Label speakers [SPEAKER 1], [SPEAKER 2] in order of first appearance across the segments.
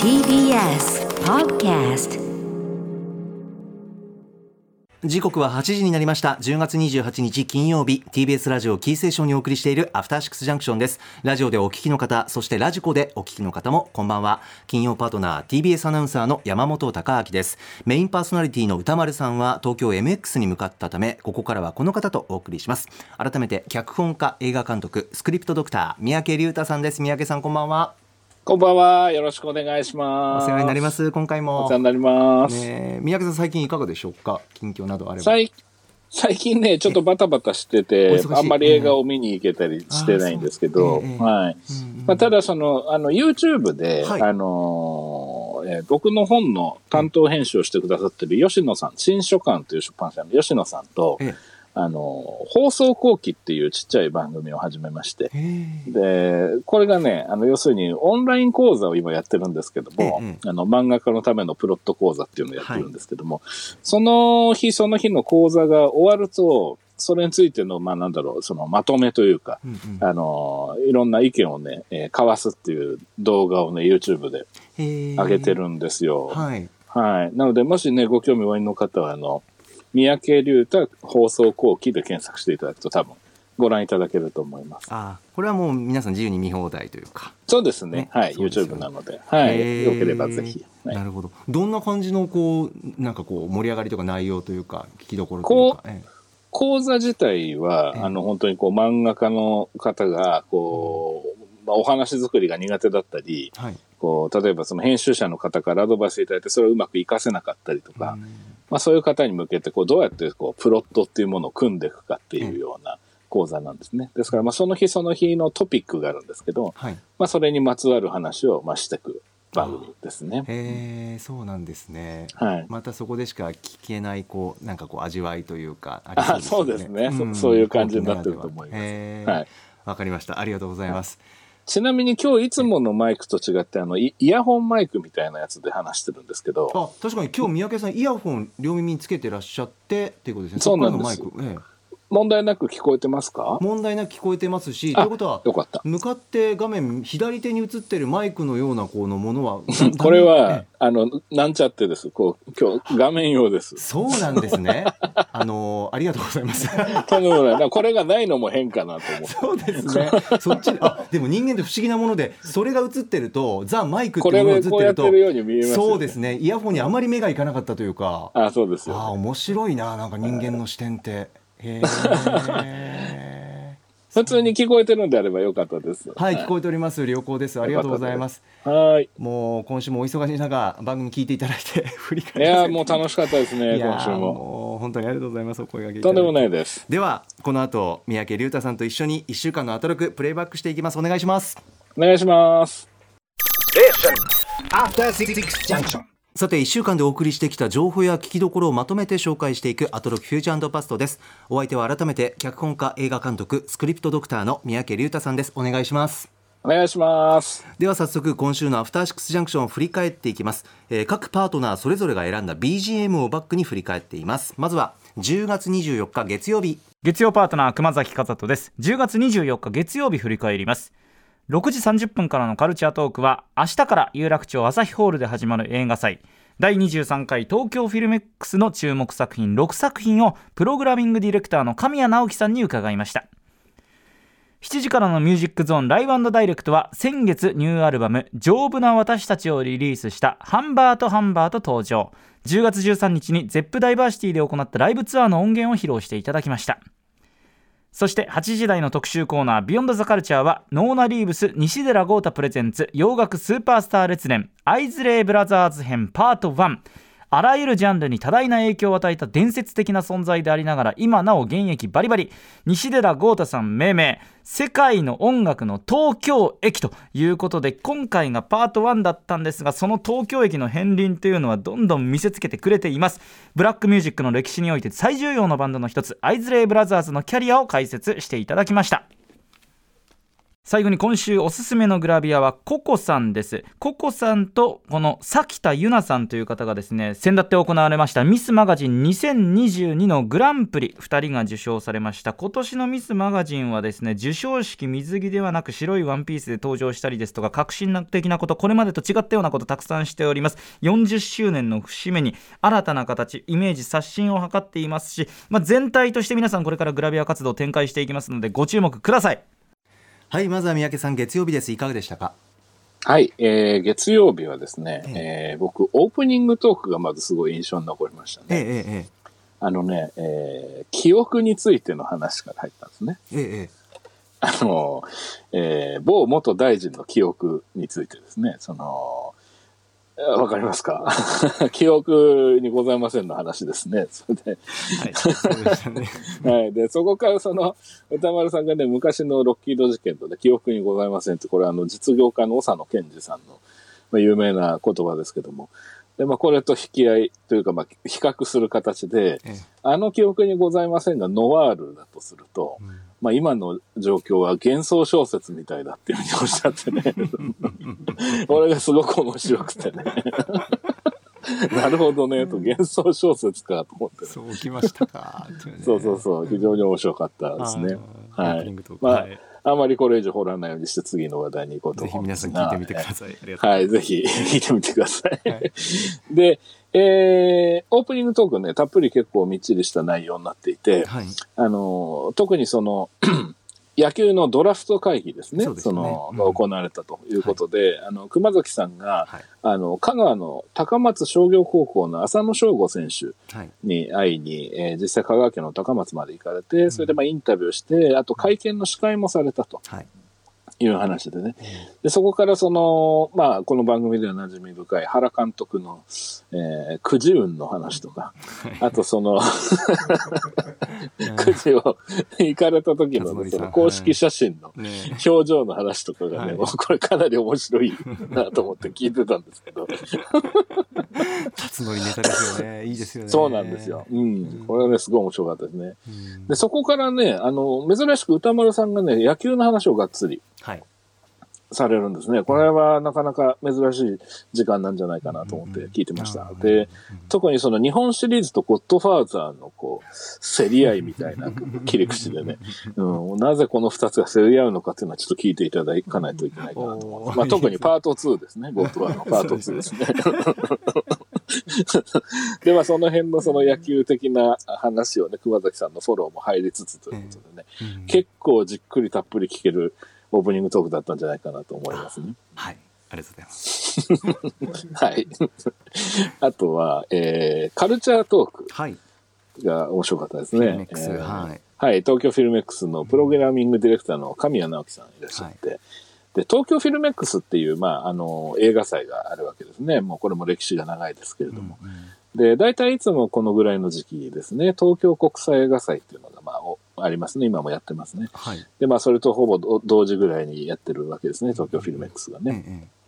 [SPEAKER 1] TBS Podcast
[SPEAKER 2] 時刻は8時になりました。10月28日金曜日。TBS ラジオキーステーションにお送りしているアフターシックスジャンクションです。ラジオでお聞きの方そしてラジコでお聞きの方もこんばんは。金曜パートナー TBS アナウンサーの山本貴明です。メインパーソナリティの歌丸さんは東京 MX に向かったためここからはこの方とお送りします。改めて脚本家映画監督スクリプトドクター三宅隆太さんです。三宅さんこんばんは。
[SPEAKER 3] こんばんは。よろしくお願いします。
[SPEAKER 2] お世話になります。今回も。
[SPEAKER 3] お世話になります。
[SPEAKER 2] ねえ三宅さん最近いかがでしょうか？近況などあれば。
[SPEAKER 3] 最最近ね、ちょっとバタバタして
[SPEAKER 2] お
[SPEAKER 3] てあんまり映画を見に行けたりしてないんですけど、はい。まあ、ただ、その、あの、YouTube で、
[SPEAKER 2] はい。
[SPEAKER 3] あのーえー僕の本の担当編集をしてくださってる吉野さん、新書館という出版社の吉野さんと、
[SPEAKER 2] え
[SPEAKER 3] あのー放送後期っていうちっちゃい番組を始めまして、で、これがね、あの、要するにオンライン講座を今やってるんですけども、
[SPEAKER 2] ええ。
[SPEAKER 3] あの、漫画家のためのプロット講座っていうのをやってるんですけども、その日その日の講座が終わると、それについての、まあなんだろう、そのまとめというか、
[SPEAKER 2] うんうん。
[SPEAKER 3] あの、いろんな意見をね、えー交わすっていう動画をね、YouTube で上げてるんですよ。
[SPEAKER 2] はい。
[SPEAKER 3] はい。なので、もしね、ご興味おありの方は、あの、三宅龍太放送後期で検索していただくと多分ご覧いただけると思います。
[SPEAKER 2] あこれはもう皆さん自由に見放題というか、
[SPEAKER 3] そうですね。
[SPEAKER 2] ね
[SPEAKER 3] はい。
[SPEAKER 2] ね
[SPEAKER 3] YouTube なので。はい。よければぜひ。はい
[SPEAKER 2] なるほどどんな感じのこうなんかこう盛り上がりとか内容というか聞きどころというか
[SPEAKER 3] こ
[SPEAKER 2] え
[SPEAKER 3] 講座自体は、
[SPEAKER 2] ええ
[SPEAKER 3] あの、本当にこう、漫画家の方が、こう、まあ、お話作りが苦手だったり、
[SPEAKER 2] えはい
[SPEAKER 3] こう、例えばその編集者の方からアドバイスいただいて、それをうまく活かせなかったりとか、
[SPEAKER 2] うん
[SPEAKER 3] まあ、そういう方に向けて、こう、どうやって、こう、プロットっていうものを組んでいくかっていうような講座なんですね。ですから、まあ、その日その日のトピックがあるんですけど、
[SPEAKER 2] はい
[SPEAKER 3] まあ、それにまつわる話を、まあ、していく番組ですね。
[SPEAKER 2] へえそうなんですね
[SPEAKER 3] はい。
[SPEAKER 2] またそこでしか聞けないこうなんかこう味わいというかあり
[SPEAKER 3] あそうですねそそういう感じになってると思いますはい。
[SPEAKER 2] わかりましたありがとうございます、
[SPEAKER 3] ちなみに今日いつものマイクと違って、あの、イイヤホンマイクみたいなやつで話してるんですけど、
[SPEAKER 2] あ確かに今日三宅さんイヤホン両耳につけてらっしゃってっていうことですね。
[SPEAKER 3] そうなんです。
[SPEAKER 2] こからのマイク、え
[SPEAKER 3] 問題なく聞こえてますか？
[SPEAKER 2] え問題なく聞こえてますし
[SPEAKER 3] あ
[SPEAKER 2] ということは
[SPEAKER 3] よかった。
[SPEAKER 2] 向かって画面左手に映ってるマイクのようなこのものは
[SPEAKER 3] これ
[SPEAKER 2] え
[SPEAKER 3] は
[SPEAKER 2] え、
[SPEAKER 3] あの、なんちゃってです。こう、今日、画面用です。
[SPEAKER 2] そうなんですね あのありがとうございます
[SPEAKER 3] とんでもない。これがないのも変かなと思って。
[SPEAKER 2] そうですねそっちあでも人間って不思議なものでそれが映ってるとザ・マイクっていうものが映ってると
[SPEAKER 3] ね。
[SPEAKER 2] そうですねイヤホンにあまり目がいかなかったというか
[SPEAKER 3] あ、そうですよ、
[SPEAKER 2] ああ面白いななんか人間の視点ってへえ
[SPEAKER 3] 普通に聞こえてるんであればよかったです。
[SPEAKER 2] はい聞こえております良好ですありがとうございます
[SPEAKER 3] はい。
[SPEAKER 2] もう今週もお忙しい中番組聞いていただいて 振り返
[SPEAKER 3] い
[SPEAKER 2] り
[SPEAKER 3] やーもう楽しかったですね、
[SPEAKER 2] いやー
[SPEAKER 3] 今週も。
[SPEAKER 2] もう本当にありがとうございますお声掛け
[SPEAKER 3] とんでもないです。
[SPEAKER 2] ではこの後三宅龍太さんと一緒に1週間のアトロクプレイバックしていきますお願いします
[SPEAKER 3] お願いします。
[SPEAKER 4] After Six Junction.
[SPEAKER 2] さて1週間でお送りしてきた情報や聞きどころをまとめて紹介していくアトロクフューチャーパストです。お相手は改めて脚本家映画監督スクリプトドクターの三宅龍太さんです。お願いします。
[SPEAKER 3] お願いします。
[SPEAKER 2] では早速今週のアフターシックスジャンクションを振り返っていきます、えー各パートナーそれぞれが選んだ BGM をバックに振り返っています。まずは10月24日月曜日。
[SPEAKER 5] 月曜パートナー熊崎和人です。10月24日月曜日振り返ります6時30分からのカルチャートークは明日から有楽町朝日ホールで始まる映画祭。第23回東京フィルメックスの注目作品6作品をプログラミングディレクターの神谷直希さんに伺いました。7時からのミュージックゾーンライブダイレクトは先月ニューアルバム「丈夫な私たち」をリリースしたハンバートハンバート登場。10月13日に ZEP ダイバーシティで行ったライブツアーの音源を披露していただきました。そして8時台の特集コーナー「ビヨンドザカルチャーはノーナ・リーブス西寺郷太プレゼンツ洋楽スーパースター列伝アイズレーブラザーズ編パート1あらゆるジャンルに多大な影響を与えた伝説的な存在でありながら今なお現役バリバリ西寺豪太さん命名世界の音楽の東京駅ということで今回がパート1だったんですがその東京駅の片鱗というのはどんどん見せつけてくれています。ブラックミュージックの歴史において最重要のバンドの一つアイズレイブラザーズのキャリアを解説していただきました。最後に今週おすすめのグラビアはココさんです。ココさんとこの咲田ゆなさんという方がですね先だって行われましたミスマガジン2022のグランプリ。2人が受賞されました。今年のミスマガジンはですね授賞式水着ではなく白いワンピースで登場したりですとか革新的なことこれまでと違ったようなことたくさんしております。40周年の節目に新たな形イメージ刷新を図っていますし、まあ、全体として皆さんこれからグラビア活動を展開していきますのでご注目ください。
[SPEAKER 2] はいまずは三宅さん月曜日です。いかがでしたか？
[SPEAKER 3] はい、えー、月曜日はですね、
[SPEAKER 2] え
[SPEAKER 3] え。ー僕、オープニングトークがまずすごい印象に残りました
[SPEAKER 2] ええ
[SPEAKER 3] ね。
[SPEAKER 2] ええ
[SPEAKER 3] あのね、えー記憶についての話から入ったんですね。
[SPEAKER 2] ええええ。
[SPEAKER 3] あの、えー某元大臣の記憶についてですね、その、あわかりますか。記憶にございませんの話ですね。それで、
[SPEAKER 2] はい。
[SPEAKER 3] はい。で、そこからその、歌丸さんがね、昔のロッキード事件とで記憶にございませんって、これあの、実業家の長野健二さんの、まあ、有名な言葉ですけども、で、まあ、これと引き合いというか、まあ、比較する形で、
[SPEAKER 2] ええ。
[SPEAKER 3] あの記憶にございませんが、ノワールだとすると、
[SPEAKER 2] うん
[SPEAKER 3] まあ、今の状況は幻想小説みたいだっていうふうにおっしゃってね。俺がすごく面白くてね。なるほどね、と幻想小説かと思ってね、
[SPEAKER 2] そうきましたか
[SPEAKER 3] そうそうそう、非常に面白かったですね。はいまあ
[SPEAKER 2] はい
[SPEAKER 3] あまりこれ以上掘らないようにして次の話題に行こうと
[SPEAKER 2] ぜひ皆
[SPEAKER 3] 思うんですが。
[SPEAKER 2] さん聞いてみてください。
[SPEAKER 3] はい、ぜひ聞いてみてください。
[SPEAKER 2] はい。
[SPEAKER 3] で、えー、オープニングトークね、たっぷり結構みっちりした内容になっていて、
[SPEAKER 2] はい。
[SPEAKER 3] あの、特にその、野球のドラフト会議ですね。
[SPEAKER 2] そね。
[SPEAKER 3] の、
[SPEAKER 2] うん。
[SPEAKER 3] が行われたということで、あの、熊崎さんが、
[SPEAKER 2] はい。
[SPEAKER 3] あの、香川の高松商業高校の浅野翔吾選手
[SPEAKER 2] はい。
[SPEAKER 3] に会いに、えー実際香川県の高松まで行かれて、それでまあインタビューして、あと会見の司会もされたと。
[SPEAKER 2] はい
[SPEAKER 3] いう話でね。で、そこからその、まあ、この番組では馴染み深い原監督の、えー、くじ運の話とか、あとその、くじを行かれた時のね、その公式写真の
[SPEAKER 2] ね
[SPEAKER 3] 表情の話とかがね、
[SPEAKER 2] はい。
[SPEAKER 3] もうこれかなり面白いなと思って聞いてたんですけど、
[SPEAKER 2] 辰徳ネタですよね。いいですよね。
[SPEAKER 3] そうなんですよ。うん。これはね、すごい面白かったですね。
[SPEAKER 2] うん。
[SPEAKER 3] で、そこからね、あの、珍しく歌丸さんがね、野球の話をがっつり。
[SPEAKER 2] はい
[SPEAKER 3] されるんですね。これはなかなか珍しい時間なんじゃないかなと思って聞いてました。で、特にその日本シリーズとゴッドファーザーのこう、競り合いみたいな切り口でね、うん、なぜこの二つが競り合うのかっていうのはちょっと聞いていただかないといけないかなと思い ます。あ特にパート2ですね。ゴッドファーのパート2ですね。で、まあその辺のその野球的な話をね、熊崎さんのフォローも入りつつということでね、
[SPEAKER 2] うん
[SPEAKER 3] 結構じっくりたっぷり聞けるオープニングトークだったんじゃないかなと思いますね。
[SPEAKER 2] はい。ありがとうございます。
[SPEAKER 3] はい。あとは、えー、カルチャートーク
[SPEAKER 2] はい。
[SPEAKER 3] が面白かったですね。えー
[SPEAKER 2] はい。
[SPEAKER 3] はい、東京フィルメックスのプログラミングディレクターの神谷直樹さんいらっしゃって、で、東京フィルメックスっていう、まあ、あの、映画祭があるわけですね。もうこれも歴史が長いですけれども。で、大体いつもこのぐらいの時期ですね、東京国際映画祭っていうのあ、りますね。今もやってますね。
[SPEAKER 2] はい
[SPEAKER 3] で、まあ、それとほぼど同時ぐらいにやってるわけですね、東京フィルメックスがね。
[SPEAKER 2] え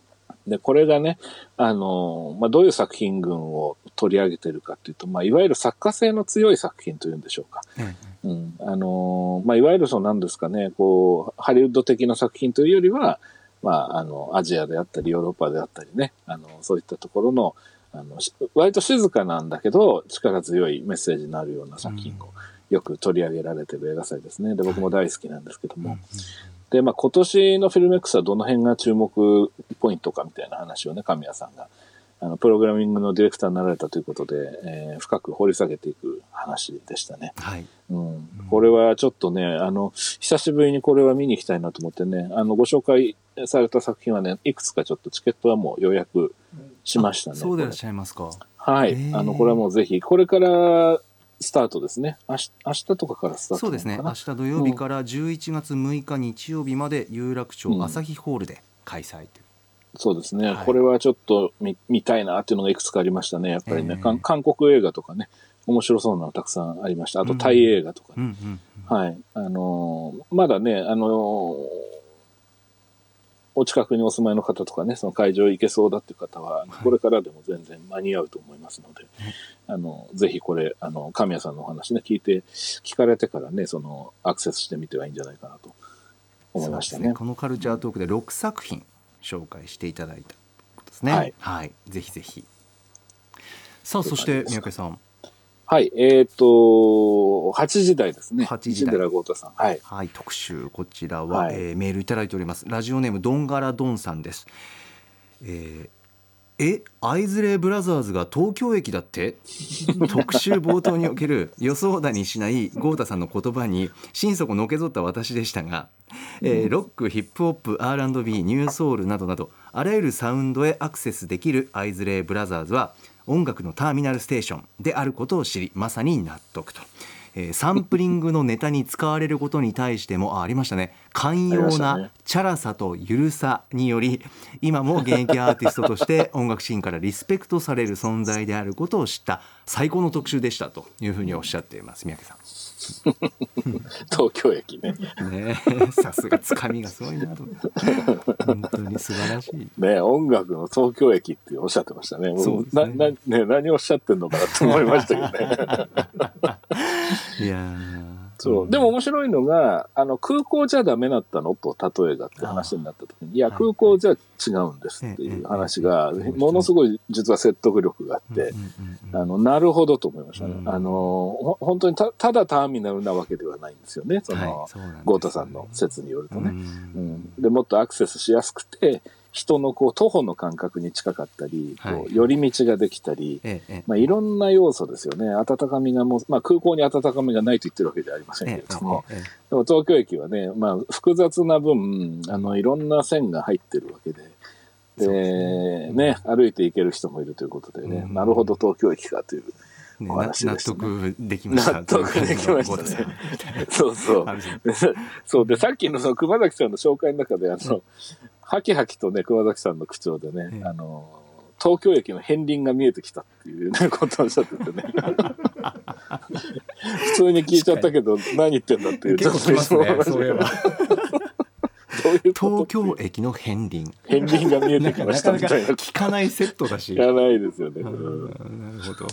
[SPEAKER 3] で、これがね、あの、まあ、どういう作品群を取り上げてるかっていうと、まあ、いわゆる作家性の強い作品というんでしょうか。
[SPEAKER 2] ええ
[SPEAKER 3] うん。あの、まあ、いわゆるそうなんですかね、こう、ハリウッド的な作品というよりは、まあ、あの、アジアであったり、ヨーロッパであったりね、あの、そういったところの、あの、し割と静かなんだけど、力強いメッセージのあるような作品をよく取り上げられてる映画祭ですね。で、僕も大好きなんですけども。で、まあ、今年のフィルメックスはどの辺が注目ポイントかみたいな話をね、神谷さんが、あの、プログラミングのディレクターになられたということで、えー深く掘り下げていく話でしたね。
[SPEAKER 2] はい
[SPEAKER 3] うん。これはちょっとね、あの、久しぶりにこれは見に行きたいなと思ってね、あの、ご紹介された作品はね、いくつかちょっとチケットはもう予約しましたね。
[SPEAKER 2] そうでいらっ
[SPEAKER 3] こ
[SPEAKER 2] しゃいますか
[SPEAKER 3] れはい。あの、これはもうぜひ、これからスタートですね。明日、明日とかからスタート
[SPEAKER 2] そうですね。明日土曜日から11月6日日曜日まで有楽町
[SPEAKER 3] うん。
[SPEAKER 2] 朝日ホールで開催という。
[SPEAKER 3] そうですね、
[SPEAKER 2] はい。
[SPEAKER 3] これはちょっと見見たいなっていうのがいくつかありましたね。やっぱりね、
[SPEAKER 2] ええ。
[SPEAKER 3] 韓韓国映画とかね、面白そうなのたくさんありました。あとタイ映画とかはい。あのーまだね、あのーお近くにお住まいの方とかね、その会場行けそうだっていう方は、これからでも全然間に合うと思いますので、あの、ぜひこれ、あの、神谷さんのお話ね、聞いて、聞かれてからね、その、アクセスしてみてはいいんじゃないかなと思いましたね。
[SPEAKER 2] このカルチャートークで6作品紹介していただいたですね。
[SPEAKER 3] はい
[SPEAKER 2] はい、ぜひぜひ。さあ、そして三宅さん。
[SPEAKER 3] はい、えっ、と、8時台ですね。
[SPEAKER 2] 8時台。
[SPEAKER 3] はい。
[SPEAKER 2] はい、特集こちらは、
[SPEAKER 3] はい
[SPEAKER 2] えーメールいただいております。ラジオネームドンガラドンさんです。えーえアイズレイブラザーズが東京駅だって？特集冒頭における予想だにしない豪太さんの言葉に心底のけぞった私でしたが、えーロックヒップホップ R&B ニューソウルなどなどあらゆるサウンドへアクセスできるアイズレイブラザーズは音楽のターミナルステーションであることを知りまさに納得と。えーサンプリングのネタに使われることに対してもあありましたね。寛容な
[SPEAKER 3] ね。
[SPEAKER 2] チャラさとゆるさにより今も現役アーティストとして音楽シーンからリスペクトされる存在であることを知った最高の特集でしたというふうにおっしゃっています。三宅さ
[SPEAKER 3] 東京駅ね。
[SPEAKER 2] んねえさすがつかみがすごいなと本当に素晴らしい
[SPEAKER 3] ね、音楽の東京駅っておっしゃってましたね。
[SPEAKER 2] そうですね
[SPEAKER 3] ななね何をおっしゃってんのかなと思いましたけどね。
[SPEAKER 2] いやー
[SPEAKER 3] そう。でも面白いのが、あの、空港じゃダメだったの？と例えがって話になった時に、いや、
[SPEAKER 2] はい。
[SPEAKER 3] 空港じゃ違うんですっていう話が、ものすごい実は説得力があって、あの、なるほどと思いましたね。
[SPEAKER 2] うん。
[SPEAKER 3] あの、ほ本当にたただターミナルなわけではないんですよね。その、ゴータさんの説によるとね。
[SPEAKER 2] うん。
[SPEAKER 3] うん。で、もっとアクセスしやすくて、人のこう徒歩の感覚に近かったり、
[SPEAKER 2] はい。
[SPEAKER 3] こう寄り道ができたり、
[SPEAKER 2] ええええ。
[SPEAKER 3] まあ、いろんな要素ですよね。温かみがもう、まあ、空港に温かみがないと言ってるわけではありませんけ
[SPEAKER 2] ええ
[SPEAKER 3] れども、
[SPEAKER 2] えええ
[SPEAKER 3] でも東京駅はね、まあ、複雑な分、あの、いろんな線が入ってるわけで、で、
[SPEAKER 2] です
[SPEAKER 3] ね、歩いて行ける人もいるということでね、
[SPEAKER 2] うん。
[SPEAKER 3] なるほど東京駅かという、
[SPEAKER 2] ね
[SPEAKER 3] お話
[SPEAKER 2] な納得できました。
[SPEAKER 3] 納得できましたね。そうそう。そう。で、さっきのその熊崎さんの紹介の中で、あの、ハキハキとね、熊崎さんの口調でね、
[SPEAKER 2] ええ
[SPEAKER 3] あの、東京駅の片鱗が見えてきたっていう、ね、ことをおっしゃっててね。普通に聞いちゃったけど、何言ってんだっていう。ちょっと質問
[SPEAKER 2] そういえば
[SPEAKER 3] どういう
[SPEAKER 2] 東京駅の片鱗
[SPEAKER 3] 片鱗が見え
[SPEAKER 2] なんか
[SPEAKER 3] てきまし
[SPEAKER 2] なかなか
[SPEAKER 3] たみたいな。
[SPEAKER 2] 聞かないセットだし。
[SPEAKER 3] いらないですよね。
[SPEAKER 2] なるほど。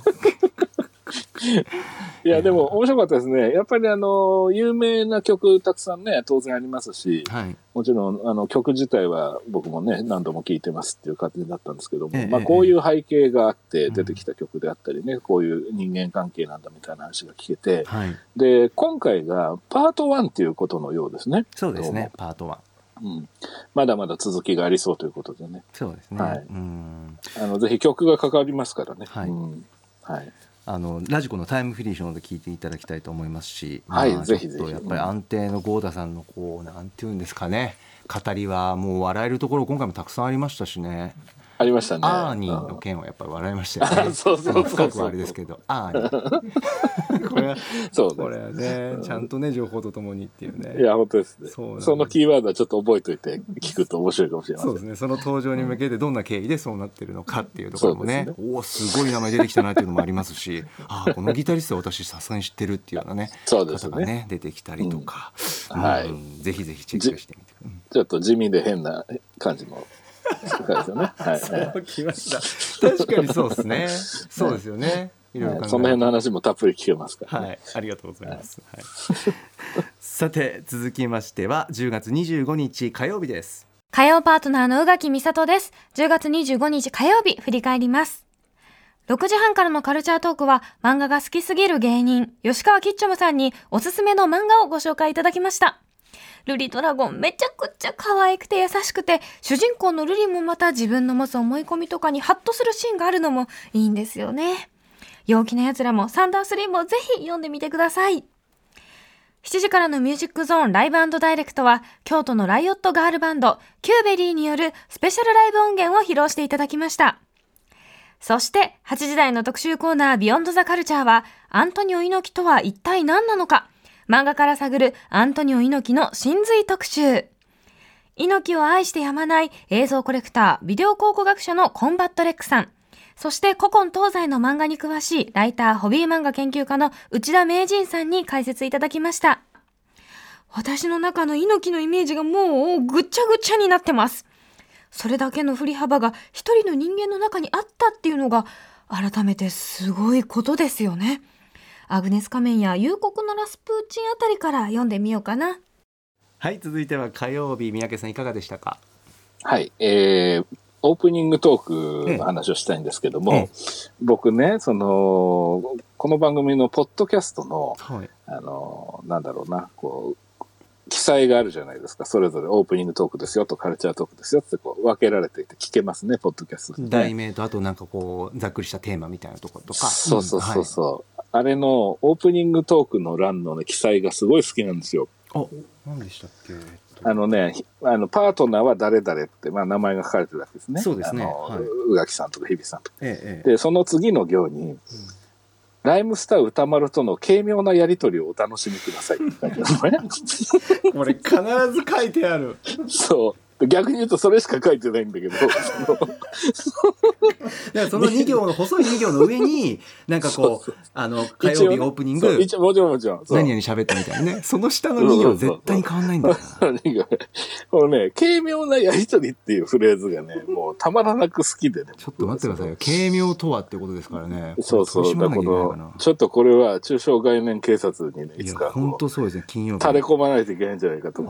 [SPEAKER 3] いや、でも面白かったですね。やっぱりあの、有名な曲たくさんね、当然ありますし、
[SPEAKER 2] はい。
[SPEAKER 3] もちろん、あの、曲自体は僕もね、何度も聴いてますっていう感じだったんですけども、
[SPEAKER 2] ええ
[SPEAKER 3] まあ、こういう背景があって出てきた曲であったりね、こういう人間関係なんだみたいな話が聞けて、
[SPEAKER 2] はい。
[SPEAKER 3] で、今回がパート1っていうことのようですね。
[SPEAKER 2] そうですね。パート1。
[SPEAKER 3] うん。まだまだ続きがありそうということでね。
[SPEAKER 2] そうですね。
[SPEAKER 3] はい
[SPEAKER 2] うん。
[SPEAKER 3] あの、ぜひ曲がかかりますからね。
[SPEAKER 2] はい
[SPEAKER 3] うん。はい。
[SPEAKER 2] あのラジコのタイムフリーショーで聞いていただきたいと思いますし、
[SPEAKER 3] はい
[SPEAKER 2] まあ
[SPEAKER 3] ぜひ。ぜひ
[SPEAKER 2] やっぱり安定の豪太さんのこうなんていうんですかね語りはもう笑えるところ今回もたくさんありましたしね。
[SPEAKER 3] ありましたね。
[SPEAKER 2] アーニーの
[SPEAKER 3] うん
[SPEAKER 2] 件はやっぱり笑いましたよね。
[SPEAKER 3] そうそうそうそう。
[SPEAKER 2] あの深くはあれですけどアーニー。こ れ は
[SPEAKER 3] そう
[SPEAKER 2] これはねちゃんとね情報とともにっていうね
[SPEAKER 3] いや、本当ですね。
[SPEAKER 2] そう
[SPEAKER 3] そのキーワードはちょっと覚えておいて聞くと面白いかもしれません。
[SPEAKER 2] そうですねその登場に向けてどんな経緯でそうなってるのかっていうところもね
[SPEAKER 3] そう
[SPEAKER 2] おおすごい名前出てきたなっていうのもありますし ああこのギタリストは私さすがに知ってるっていうようなね
[SPEAKER 3] そうですね
[SPEAKER 2] 方がね出てきたりとか、
[SPEAKER 3] うんはい
[SPEAKER 2] うんぜひぜひチェックしてみて。うん
[SPEAKER 3] ちょっと地味で変な感じの世界ですよね。はい。はい
[SPEAKER 2] 来ました。確かにそうです ね。そうですよね。いろいろ考え
[SPEAKER 3] はいその辺の話もたっぷり聞けますから、ね。
[SPEAKER 2] はい、ありがとうございます。はい、さて続きましては10月25日火曜日です。
[SPEAKER 6] 火曜パートナーの宇垣美里です。10月25日火曜日振り返ります。6時半からのカルチャートークは漫画が好きすぎる芸人、吉川キッチョムさんにおすすめの漫画をご紹介いただきました。ルリドラゴンめちゃくちゃ可愛くて優しくて、主人公のルリもまた自分の持つ思い込みとかにハッとするシーンがあるのもいいんですよね。陽気な奴らもサンダースリーもぜひ読んでみてください。7時からのミュージックゾーンライブダイレクトは、京都のライオットガールバンド、キューベリーによるスペシャルライブ音源を披露していただきました。そして、8時台の特集コーナー、ビヨンドザカルチャーは、アントニオ猪木とは一体何なのか、漫画から探るアントニオ猪木の真髄特集。猪木を愛してやまない映像コレクター、ビデオ考古学者のコンバット REC さん。そして古今東西の漫画に詳しいライター、ホビー漫画研究家の内田名人さんに解説いただきました。私の中の猪木のイメージがもうぐっちゃぐちゃになってます。それだけの振り幅が一人の人間の中にあったっていうのが改めてすごいことですよね。アグネス仮面や幽谷のラスプーチンあたりから読んでみようかな。
[SPEAKER 2] はい続いては火曜日三宅さんいかがでしたか？
[SPEAKER 3] はい。えー、オープニングトークの話をしたいんですけども、
[SPEAKER 2] ええ。
[SPEAKER 3] 僕ね、その、この番組のポッドキャストの、
[SPEAKER 2] はい。
[SPEAKER 3] あの、なんだろうな、こう、記載があるじゃないですか。それぞれオープニングトークですよとカルチャートークですよってこう分けられていて聞けますね、ポッドキャストでね、
[SPEAKER 2] 題名とあとなんかこうざっくりしたテーマみたいなところとか。
[SPEAKER 3] そうそうそうそう、あれのオープニングトークの欄の、ね、記載がすごい好きなんですよ。
[SPEAKER 2] うんはい、あ何でしたっけ？えっと
[SPEAKER 3] あのね、ひあの、パートナーは誰々って、まあ名前が書かれてるわけですね。
[SPEAKER 2] そうですね
[SPEAKER 3] あの、
[SPEAKER 2] はいう
[SPEAKER 3] 宇垣さんとか日比さんとか。
[SPEAKER 2] ええええ
[SPEAKER 3] で、その次の行に、ライムスター歌丸との軽妙なやりとりをお楽しみくださいって書いてあるのね。
[SPEAKER 2] これ必ず書いてある
[SPEAKER 3] そう。で逆に言うとそれしか書いてないんだけど、その
[SPEAKER 2] いやその2行の細い2行の上になんかこうあの火曜日オープニング
[SPEAKER 3] 一応もちろんもちろん。
[SPEAKER 2] 何々喋ったみたいなね。その下の2行絶対に変わんないんだよ
[SPEAKER 3] このね、軽妙なやりとりっていうフレーズがね、もうたまらなく好きでね。
[SPEAKER 2] ちょっと待ってくださいよ。軽妙とはってことですからね。
[SPEAKER 3] そうそう。ちょっとこれは中小概念警察にね、いつか
[SPEAKER 2] 本当そうですね。金曜日。
[SPEAKER 3] 垂れ込まないといけないんじゃないかと、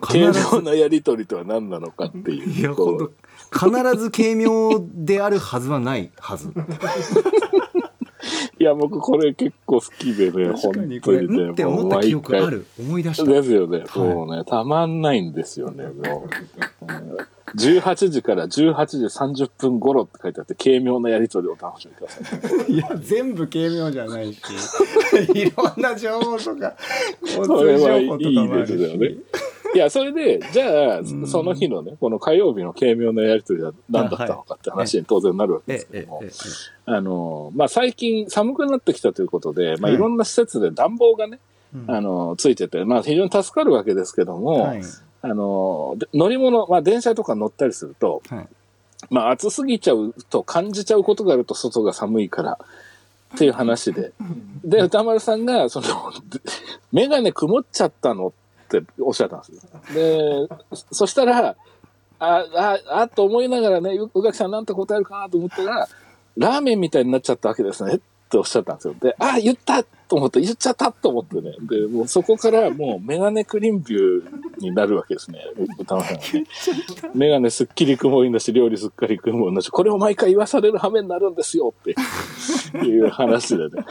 [SPEAKER 3] 軽
[SPEAKER 2] ず。
[SPEAKER 3] 妙なやりとりとは何なのかっていう。
[SPEAKER 2] いや本当必ず軽妙であるはずはないはず
[SPEAKER 3] いや、僕これ結構好きでね、本当にね、
[SPEAKER 2] れうんって思った記憶ある思い出した
[SPEAKER 3] ですよね。
[SPEAKER 2] はい
[SPEAKER 3] もうね、たまんないんですよね、もう。うん18時から18時30分頃って書いてあって、軽妙なやりとりをお楽しみください。
[SPEAKER 2] いや全部軽妙じゃないし いろんな情報とか交
[SPEAKER 3] それはい
[SPEAKER 2] 通情報とかもあるし
[SPEAKER 3] いですよね。いや、それで、じゃあ、
[SPEAKER 2] ん
[SPEAKER 3] その日のね、この火曜日の軽妙なやりとりは何だったのかって話に当然なるわけですけども
[SPEAKER 2] え、え
[SPEAKER 3] あの、まあ、最近寒くなってきたということで、まあ、
[SPEAKER 2] はい。
[SPEAKER 3] いろんな施設で暖房がね、
[SPEAKER 2] え
[SPEAKER 3] あの、ついてて、まあ、非常に助かるわけですけども、
[SPEAKER 2] はい。
[SPEAKER 3] あの、で乗り物、まあ、電車とか乗ったりすると、
[SPEAKER 2] はい。
[SPEAKER 3] まあ、暑すぎちゃうと感じちゃうことがあると外が寒いから、っていう話で。で、歌丸さんが、その、メガネ曇っちゃったのっっておっしゃったんですよ。で、そしたら、あ、あ、あ、と思いながらね、宇垣さんなんて答えるかなと思ったら、ラーメンみたいになっちゃったわけですねっておっしゃったんですよ。で、あ、言ったと思って、言っちゃったと思ってね。で、もうそこからもうメガネクリンビューになるわけですね。歌丸さんがね。メガネすっきり曇りだし、料理すっかり曇りだし、これを毎回言わされる羽目になるんですよっていう話でね。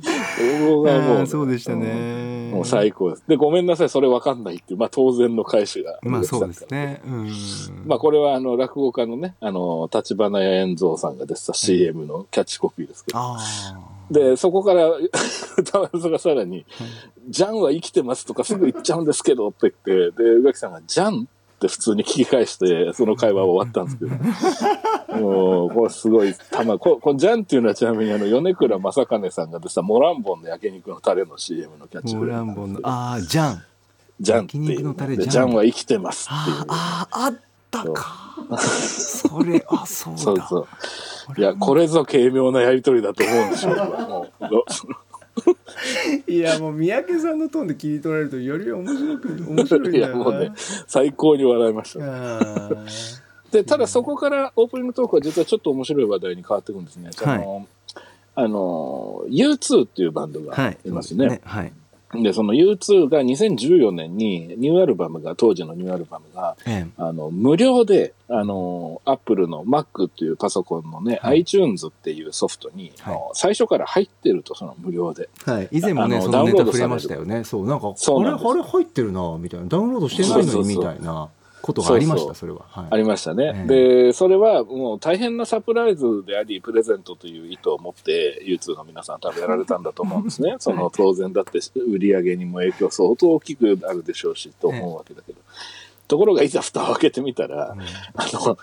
[SPEAKER 3] 僕はもうね、
[SPEAKER 2] あーそうでしたね
[SPEAKER 3] もう最高です。で、ごめんなさい、それわかんないっていう、まあ当然の返しが。
[SPEAKER 2] まあそうです。ねうん
[SPEAKER 3] まあこれはあの落語家のね、あの、立花屋円蔵さんが出てた CM のキャッチコピーですけど。
[SPEAKER 2] あ
[SPEAKER 3] で、そこから歌丸さんがさらに、ジャンは生きてますとかすぐ言っちゃうんですけどって言って、で、宇垣さんがジャン？って普通に聞き返して、その会話は終わったんですけど、もう、これすごい、たま、ここのジャンっていうのはちなみにあの、米倉正兼さんが出てたモランボンの焼肉のタレの CM のキャッチフレーズ
[SPEAKER 2] ランボンのああジャン。
[SPEAKER 3] ジャンっていう。
[SPEAKER 2] 焼肉のタレ
[SPEAKER 3] で
[SPEAKER 2] ジャン。
[SPEAKER 3] は生きてますっていう。
[SPEAKER 2] あ。ああったか。それあそうだ。
[SPEAKER 3] そうそう。いや、これぞ軽妙なやりとりだと思うんですよ。もう
[SPEAKER 2] いやもう三宅さんのトーンで切り取られるとより面白く面白いんだ
[SPEAKER 3] いや、もうね、最高に笑いました。で、ただそこからオープニングトークは実はちょっと面白い話題に変わってくるんですね。そのあの、U2 っていうバンドが
[SPEAKER 2] はい
[SPEAKER 3] いますね。
[SPEAKER 2] はい
[SPEAKER 3] で、その U2 が2014年にニューアルバムが、当時のニューアルバムが、
[SPEAKER 2] ええ。
[SPEAKER 3] あの、無料で、あの、アップルの Mac っていうパソコンのね、
[SPEAKER 2] はい。
[SPEAKER 3] iTunes っていうソフトに、
[SPEAKER 2] はい。
[SPEAKER 3] 最初から入ってると、その無料で。
[SPEAKER 2] はい、以前もねそのネタ触れ
[SPEAKER 3] ダウンロードされる。
[SPEAKER 2] ましたよね。そう。なんかあれあれ入ってるなみたいな。ダウンロードしてないの
[SPEAKER 3] そうそうそう
[SPEAKER 2] にみたいなことがありました
[SPEAKER 3] そ
[SPEAKER 2] れは、はい、
[SPEAKER 3] ありましたね。
[SPEAKER 2] え
[SPEAKER 3] で、それはもう大変なサプライズであり、プレゼントという意図を持って、U2 の皆さん多分やられたんだと思うんですね。その当然だって売り上げにも影響相当大きくなるでしょうし、と思うわけだけど。ところがいざ蓋を開けてみたら、あの、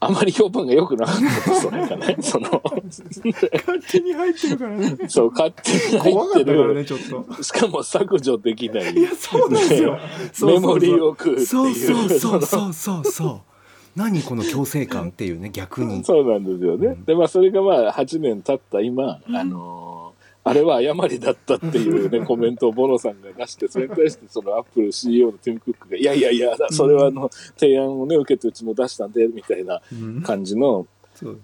[SPEAKER 3] あまり評判が良くなかったと、それがね。その、
[SPEAKER 2] 勝手に入ってるからね
[SPEAKER 3] そう、勝手に入
[SPEAKER 2] 怖
[SPEAKER 3] って
[SPEAKER 2] かったからね
[SPEAKER 3] る。
[SPEAKER 2] ちょっと
[SPEAKER 3] しかも削除できない。
[SPEAKER 2] いやそうなんですよ、
[SPEAKER 3] メモリーを食うっていう。
[SPEAKER 2] そうそうそう
[SPEAKER 3] そ
[SPEAKER 2] うそうそう何この強制感っていうね逆に
[SPEAKER 3] そうなんですよね。
[SPEAKER 2] うん
[SPEAKER 3] で、まあ、それがまあ、8年経った今、あのーあれは誤りだったっていうね、コメントをボロさんが出して、それに対してそのアップル CEO のティム・クックが、いやいやいや、それはあの、提案をね、受けてうちも出したんで、みたいな感じの、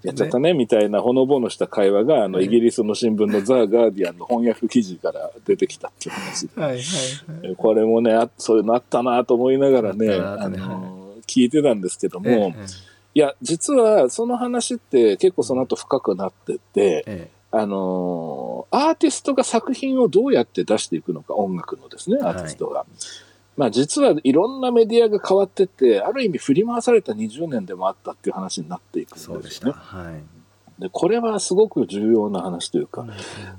[SPEAKER 3] やっちゃったねみたいなほのぼのした会話があのイギリスの新聞のザ・ガーディアンの翻訳記事から出てきたっていう話。で
[SPEAKER 2] はいはいはい。
[SPEAKER 3] これもねあそういうのあったなと思いながらねあの聞いてたんですけども、
[SPEAKER 2] ええ。
[SPEAKER 3] いや実はその話って結構その後深くなってて、
[SPEAKER 2] え
[SPEAKER 3] あのーアーティストが作品をどうやって出していくのか、音楽のですね、アーティストが。まあ実はいろんなメディアが変わってって、ある意味振り回された20年でもあったっていう話になっていくん
[SPEAKER 2] え、
[SPEAKER 3] ですよね。
[SPEAKER 2] そうでした。はい。
[SPEAKER 3] で、これはすごく重要な話というか、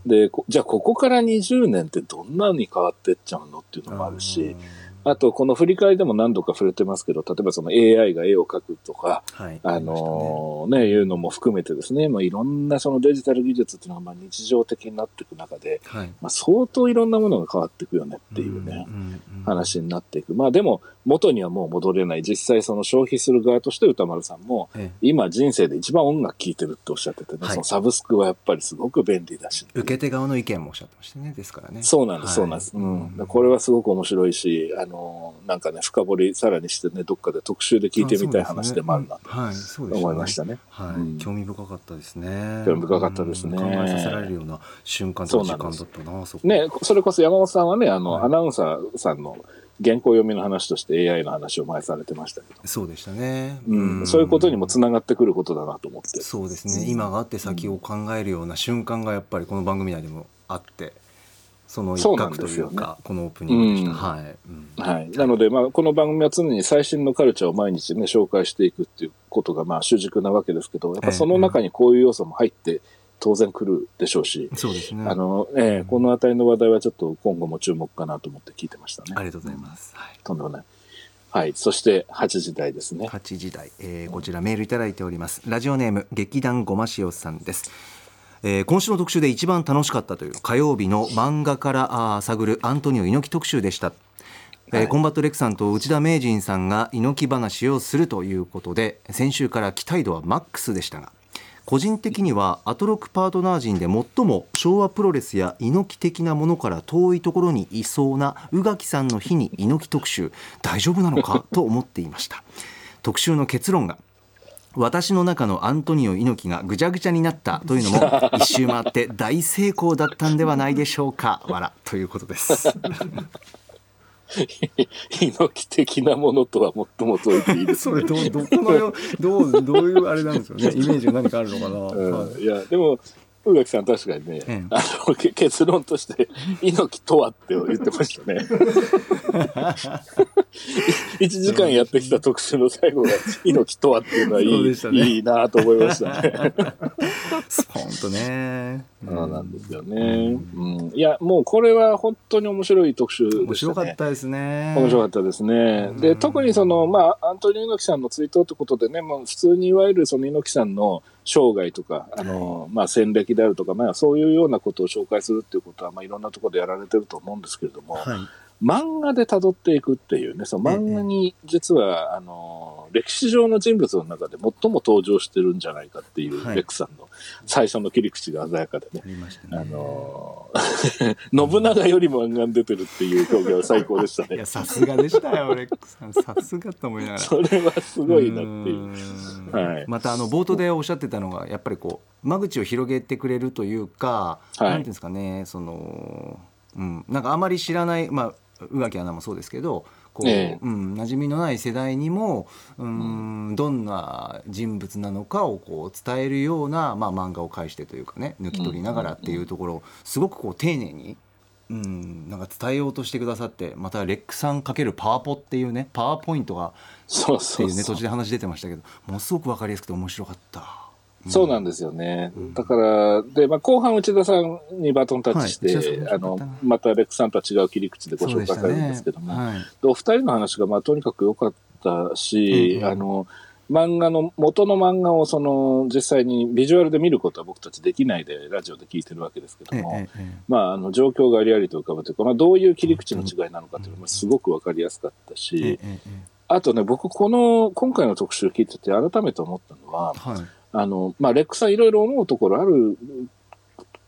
[SPEAKER 3] で、こじゃあここから20年ってどんなに変わってっちゃうのっていうのもあるし、あとこの振り返りでも何度か触れてますけど、例えばその AI が絵を描くとか、
[SPEAKER 2] はい。
[SPEAKER 3] あのね、いうのも含めてですね、まあ、いろんなそのデジタル技術っていうのがまあ日常的になっていく中で、
[SPEAKER 2] はい。
[SPEAKER 3] まあ、相当いろんなものが変わっていくよねっていうね、
[SPEAKER 2] んんうん
[SPEAKER 3] 話になっていく。まあでも、元にはもう戻れない。実際その消費する側として歌丸さんも、
[SPEAKER 2] ええ
[SPEAKER 3] 今人生で一番音楽聴いてるっておっしゃっててね、
[SPEAKER 2] はい
[SPEAKER 3] そのサブスクはやっぱりすごく便利だし。
[SPEAKER 2] 受け手側の意見もおっしゃってましたね。ですからね。
[SPEAKER 3] そうなんです、
[SPEAKER 2] はい
[SPEAKER 3] そうなんです。うん。これはすごく面白いし、あの、なんかね、深掘りさらにしてね、どっかで特集で聞いてみたい話でもあるなと
[SPEAKER 2] はい、そうですね
[SPEAKER 3] 思いましたね。
[SPEAKER 2] はい、
[SPEAKER 3] うん
[SPEAKER 2] 興味深かったですね。
[SPEAKER 3] 興味深かったですね
[SPEAKER 2] うん考えさせられるような瞬間と時間だったな、そこ。
[SPEAKER 3] ね、それこそ山本さんはね、あの、
[SPEAKER 2] はい
[SPEAKER 3] アナウンサーさんの原稿読みの話として AI の話を前されてましたけど、
[SPEAKER 2] そうでしたね。
[SPEAKER 3] うん、そういうことにもつながってくることだなと思って。
[SPEAKER 2] そうですね。今があって先を考えるような瞬間がやっぱりこの番組内でもあって、その一角というか、このオープニングでした。
[SPEAKER 3] うん
[SPEAKER 2] はい。うん
[SPEAKER 3] はい。なので、まあ、この番組は常に最新のカルチャーを毎日ね、紹介していくっていうことが、まあ、主軸なわけですけど、やっぱその中にこういう要素も入って当然来るでしょうし、
[SPEAKER 2] そうですね。
[SPEAKER 3] あの、ええこのあたりの話題はちょっと今後も注目かなと思って聞いてましたね。
[SPEAKER 2] ありがとうございます。はい。
[SPEAKER 3] とんでもない。はい。そして、8時台ですね。
[SPEAKER 2] 8時台、えーこちらメールいただいておりますラジオネーム劇団ごましおさんです、えー今週の特集で一番楽しかったという火曜日の漫画からあー探るアントニオ猪木特集でした、えー
[SPEAKER 3] はい。
[SPEAKER 2] コンバット REC さんと内田名人さんが猪木話をするということで先週から期待度はマックスでしたが個人的にはアトロクパートナー陣で最も昭和プロレスや猪木的なものから遠いところにいそうな宇垣さんの日に猪木特集大丈夫なのか？と思っていました。特集の結論が私の中のアントニオ猪木がぐちゃぐちゃになったというのも 一周回って大成功だったんではないでしょうか。わらということです。
[SPEAKER 3] 猪木的なものとは最も遠いていいですね。
[SPEAKER 2] どどこのよどうどういうあれなんですよね。イメージが何かあるのかな、
[SPEAKER 3] うん。いや、でも、宇垣さん確かにね、
[SPEAKER 2] ええ
[SPEAKER 3] あの、け結論として、猪木とはって言ってましたね。1時間やってきた特集の最後が、猪木とはっていうのはいい,、
[SPEAKER 2] ね
[SPEAKER 3] いいなと思いましたね。
[SPEAKER 2] 本当ね
[SPEAKER 3] そうなんですよね。うん。いや、もうこれは本当に面白い特集でしたね。
[SPEAKER 2] 面白かったですね
[SPEAKER 3] 面白かったですね。で、特にその、まあ、アントニオ猪木さんの追悼ってことでね、もう普通にいわゆるその猪木さんの生涯とか、あの、まあ、戦歴であるとか、まあ、そういうようなことを紹介するっていうことは、まあ、いろんなところでやられてると思うんですけれども、
[SPEAKER 2] はい
[SPEAKER 3] 漫画で辿っていくっていうね、その漫画に実は、あの、歴史上の人物の中で最も登場してるんじゃないかっていう、
[SPEAKER 2] はい。
[SPEAKER 3] レックさんの最初の切り口が鮮やかでね。
[SPEAKER 2] あ。
[SPEAKER 3] のー 信長よりも漫画に出てるっていう表現は最高でしたね。
[SPEAKER 2] いや。さすがでしたよ レックさん。さすがと思いながら。
[SPEAKER 3] それはすごいなっていう。はい。
[SPEAKER 2] またあの冒頭でおっしゃってたのがやっぱりこう間口を広げてくれるというか、
[SPEAKER 3] はい。
[SPEAKER 2] なんていうんですかねその、うん、なんかあまり知らないまあ宇垣アナもそうですけどこう、
[SPEAKER 3] ええ。
[SPEAKER 2] うん、馴染みのない世代にもうん、どんな人物なのかをこう伝えるような、まあ、漫画を介してというかね抜き取りながらっていうところをすごくこう丁寧にうん、なんか伝えようとしてくださってまたレックさん×パワポっていうねパワーポイントが
[SPEAKER 3] そう
[SPEAKER 2] っていううね途中で話出てましたけどものすごく分かりやすくて面白かった。
[SPEAKER 3] そうなんですよね。だから、で、まあ、後半内田さんにバトンタッチして、
[SPEAKER 2] はい
[SPEAKER 3] あのまたレックさんとは違う切り口でご紹介されるんで
[SPEAKER 2] ね
[SPEAKER 3] すけども、
[SPEAKER 2] はい。
[SPEAKER 3] でお二人の話が、まあ、とにかく良かったし、
[SPEAKER 2] うんうん。
[SPEAKER 3] あの、漫画の、元の漫画をその、実際にビジュアルで見ることは僕たちできないで、ラジオで聞いてるわけですけども、
[SPEAKER 2] ええええ
[SPEAKER 3] まあ、あの、状況がありありと浮かぶというか、まあ、どういう切り口の違いなのかというのがすごくわかりやすかったし、あとね、僕、この、今回の特集聞いてて改めて思ったのは、
[SPEAKER 2] はい
[SPEAKER 3] あの、まあ、レックさんいろいろ思うところある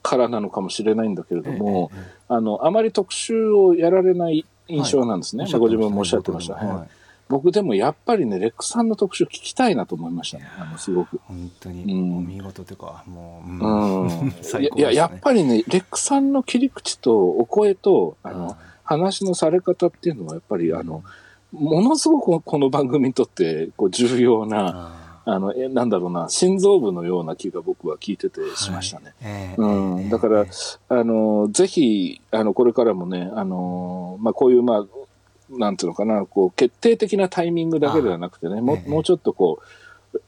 [SPEAKER 3] からなのかもしれないんだけれども、
[SPEAKER 2] えええ
[SPEAKER 3] あの、あまり特集をやられない印象なんですね。
[SPEAKER 2] はい
[SPEAKER 3] まあご自分もおっしゃってました。
[SPEAKER 2] はい
[SPEAKER 3] はい僕でもやっぱりね、レックさんの特集聞きたいなと思いましたね。あの、すごく。
[SPEAKER 2] 本当に、
[SPEAKER 3] うん
[SPEAKER 2] お見事というかもう、
[SPEAKER 3] う
[SPEAKER 2] うん
[SPEAKER 3] ん。
[SPEAKER 2] 最高ですね
[SPEAKER 3] いや、やっぱりね、レックさんの切り口とお声と、あの、話のされ方っていうのはやっぱり、あの、ものすごくこの番組にとって、こう、重要な、
[SPEAKER 2] あ
[SPEAKER 3] あの、え、なんだろうな、心臓部のような気が僕は聞いててしましたね。
[SPEAKER 2] ーえ
[SPEAKER 3] うん、だから、あの、ぜひ、あの、これからもね、あの、まあ、こういう、まあ、なんていうのかな、こう、決定的なタイミングだけではなくてね、ももうちょっとこう、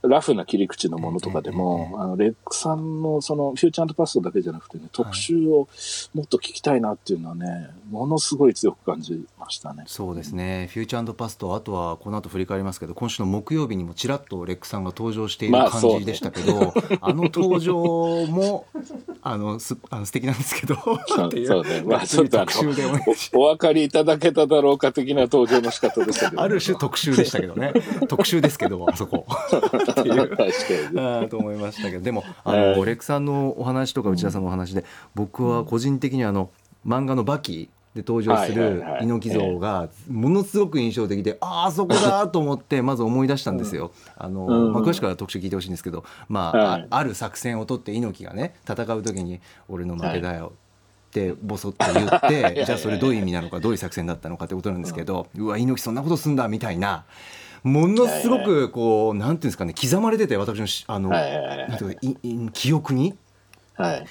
[SPEAKER 3] ラフな切り口のものとかで
[SPEAKER 2] ええ、
[SPEAKER 3] もあの、レックさんのその、フューチャーパストだけじゃなくてね、特集をもっと聞きたいなっていうのはね、ものすごい強く感じましたね。
[SPEAKER 2] そうですね、フューチャーパスト、あとはこの後振り返りますけど、今週の木曜日にもちらっとレックさんが登場している感じでしたけど、あの登場も あのすあの素敵なんですけど、
[SPEAKER 3] そうそうね。まあ、ちょっとあの
[SPEAKER 2] 特集でお
[SPEAKER 3] 分かりいただけただろうか的な登場の仕方でしたけど、
[SPEAKER 2] ある種特集でしたけどね、特集ですけど、あそこ。っていう。あーと思いましたけど。でもあの、
[SPEAKER 3] はい。
[SPEAKER 2] レックさんのお話とか内田さんのお話で、僕は個人的にあの漫画の「バキ」で登場す
[SPEAKER 3] はい
[SPEAKER 2] る猪木像がものすごく印象的で、ああそこだと思って まず思い出したんですよ。あの
[SPEAKER 3] うん。
[SPEAKER 2] まあ、詳しくは特集聞いてほしいんですけど、まあある作戦を取って猪木がね戦う時に「俺の負けだよ」ってボソッと言って、じゃあそれどういう意味なのかどういう作戦だったのかってことなんですけど、うわ猪木そんなことすんだみたいなものすごくこうなんていうんですかね刻まれてて私のしあの、記憶に。
[SPEAKER 3] はい。